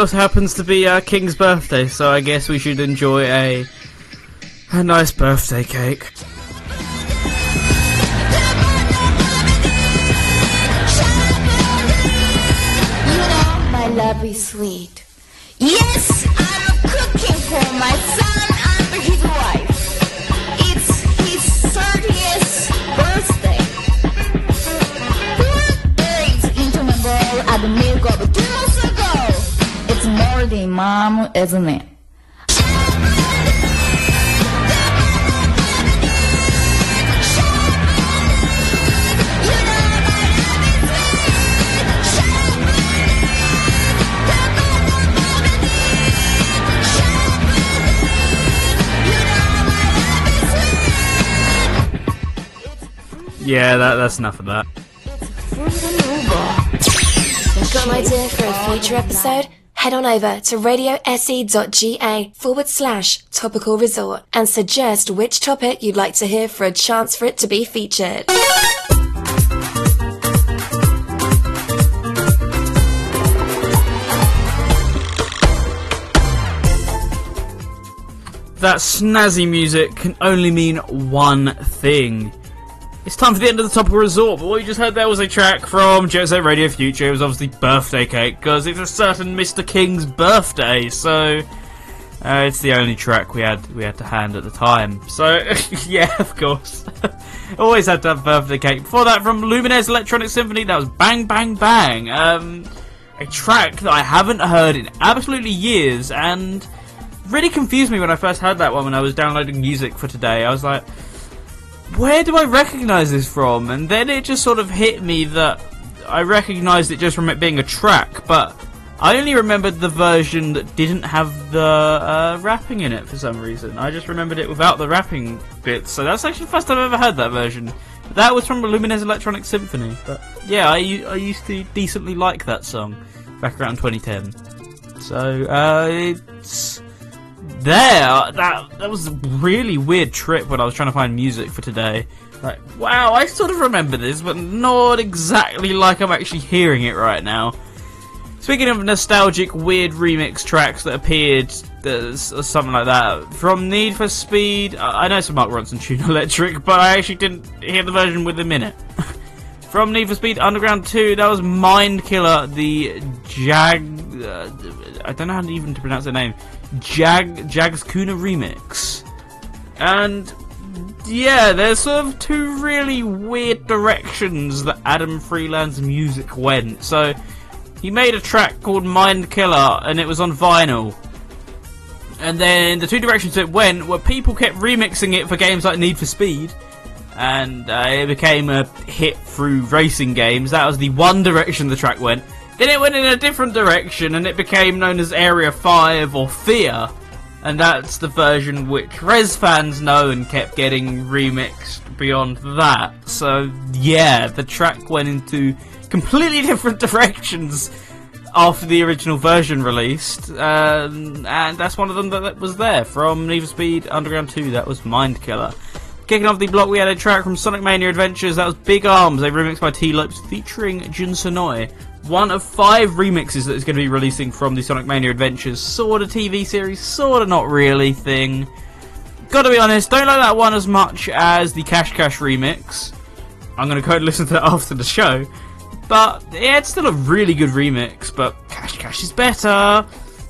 also happens to be uh, King's birthday, so I guess we should enjoy a a nice birthday cake. mom as. Yeah, that, that's enough of that. Got my dear, for a future episode head on over to radiose.ga forward slash topical resort and suggest which topic you'd like to hear for a chance for it to be featured. That snazzy music can only mean one thing it's time for the end of the topical resort, but what you just heard there was a track from Jet Set Radio Future. It was obviously birthday cake, because it's a certain Mr. King's birthday, so uh, it's the only track we had we had to hand at the time. So yeah, of course. Always had to have birthday cake. Before that from Lumines Electronic Symphony, that was Bang Bang Bang. Um, a track that I haven't heard in absolutely years and really confused me when I first heard that one when I was downloading music for today. I was like where do I recognise this from? And then it just sort of hit me that I recognised it just from it being a track, but I only remembered the version that didn't have the uh, rapping in it for some reason. I just remembered it without the rapping bits, so that's actually the first time I've ever heard that version. That was from Lumines Electronic Symphony, but yeah, I used to decently like that song back around 2010. So uh, it's there. That that was a really weird trip when I was trying to find music for today. Like, wow, I sort of remember this, but not exactly like I'm actually hearing it right now. Speaking of nostalgic, weird remix tracks that appeared, or something like that from Need for Speed. I know some Mark Ronson tune Electric, but I actually didn't hear the version with them in it. from Need for Speed Underground 2, that was Mind Killer, the Jag. Uh, I don't know how to even to pronounce the name. Jag Jagz Kooner remix, and yeah, there's sort of two really weird directions that Adam Freeland's music went. So he made a track called Mind Killer, and it was on vinyl. And then the two directions it went were people kept remixing it for games like Need for Speed, and uh, it became a hit through racing games. That was the one direction the track went. Then it went in a different direction, and it became known as Area 5 or Fear. And that's the version which Rez fans know and kept getting remixed beyond that. So, yeah, the track went into completely different directions after the original version released, um, and that's one of them that, was there from Need for Speed Underground 2. That was Mind Killer. Kicking off the block, we had a track from Sonic Mania Adventures. That was Big Arms, a remix by Tee Lopes featuring Jun Senoue. One of five remixes that is going to be releasing from the Sonic Mania Adventures sort of TV series, sort of not really thing. Gotta be honest, don't like that one as much as the Cash Cash remix. I'm gonna go and listen to that after the show. But yeah, it's still a really good remix, but Cash Cash is better.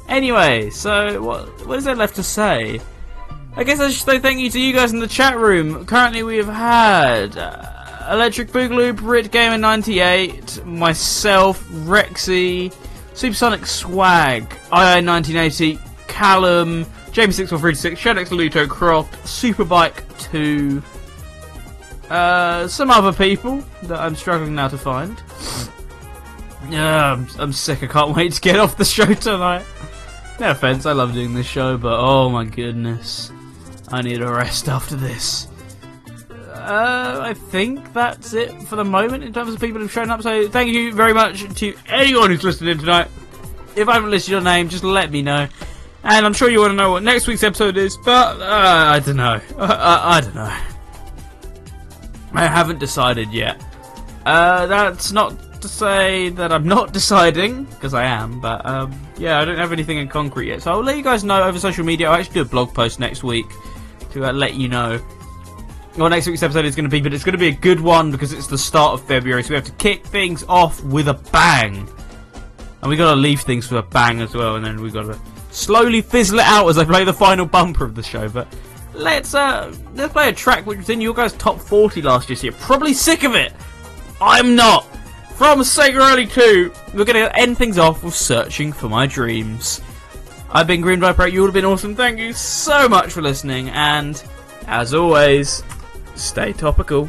Anyway, so what what is there left to say? I guess I should say thank you to you guys in the chat room. Currently, we have had uh, Electric Boogaloo, BritGamer 98, myself, Rexy, Supersonic Swag, II 1980, Callum, James 6436, Shadex Luto Croft, Superbike 2, uh, some other people that I'm struggling now to find. Yeah, I'm, I'm sick. I can't wait to get off the show tonight. No offense, I love doing this show, but oh my goodness, I need a rest after this. Uh, I think that's it for the moment in terms of people who've shown up. So thank you very much to anyone who's listening tonight. If I haven't listed your name, just let me know. And I'm sure you want to know what next week's episode is, but uh, I don't know. I, I, I don't know. I haven't decided yet. Uh, that's not to say that I'm not deciding, because I am, but um, yeah, I don't have anything in concrete yet. So I'll let you guys know over social media. I'll actually do a blog post next week to uh, let you know what next week's episode is going to be, but it's going to be a good one because it's the start of February, so we have to kick things off with a bang. And we've got to leave things with a bang as well, and then we've got to slowly fizzle it out as I play the final bumper of the show. But let's uh let's play a track which was in your guys' top 40 last year. So you're probably sick of it. I'm not. From Sega Rally 2, we're going to end things off with Searching for My Dreams. I've been Green Viper, you all have been awesome. Thank you so much for listening, and as always, stay topical.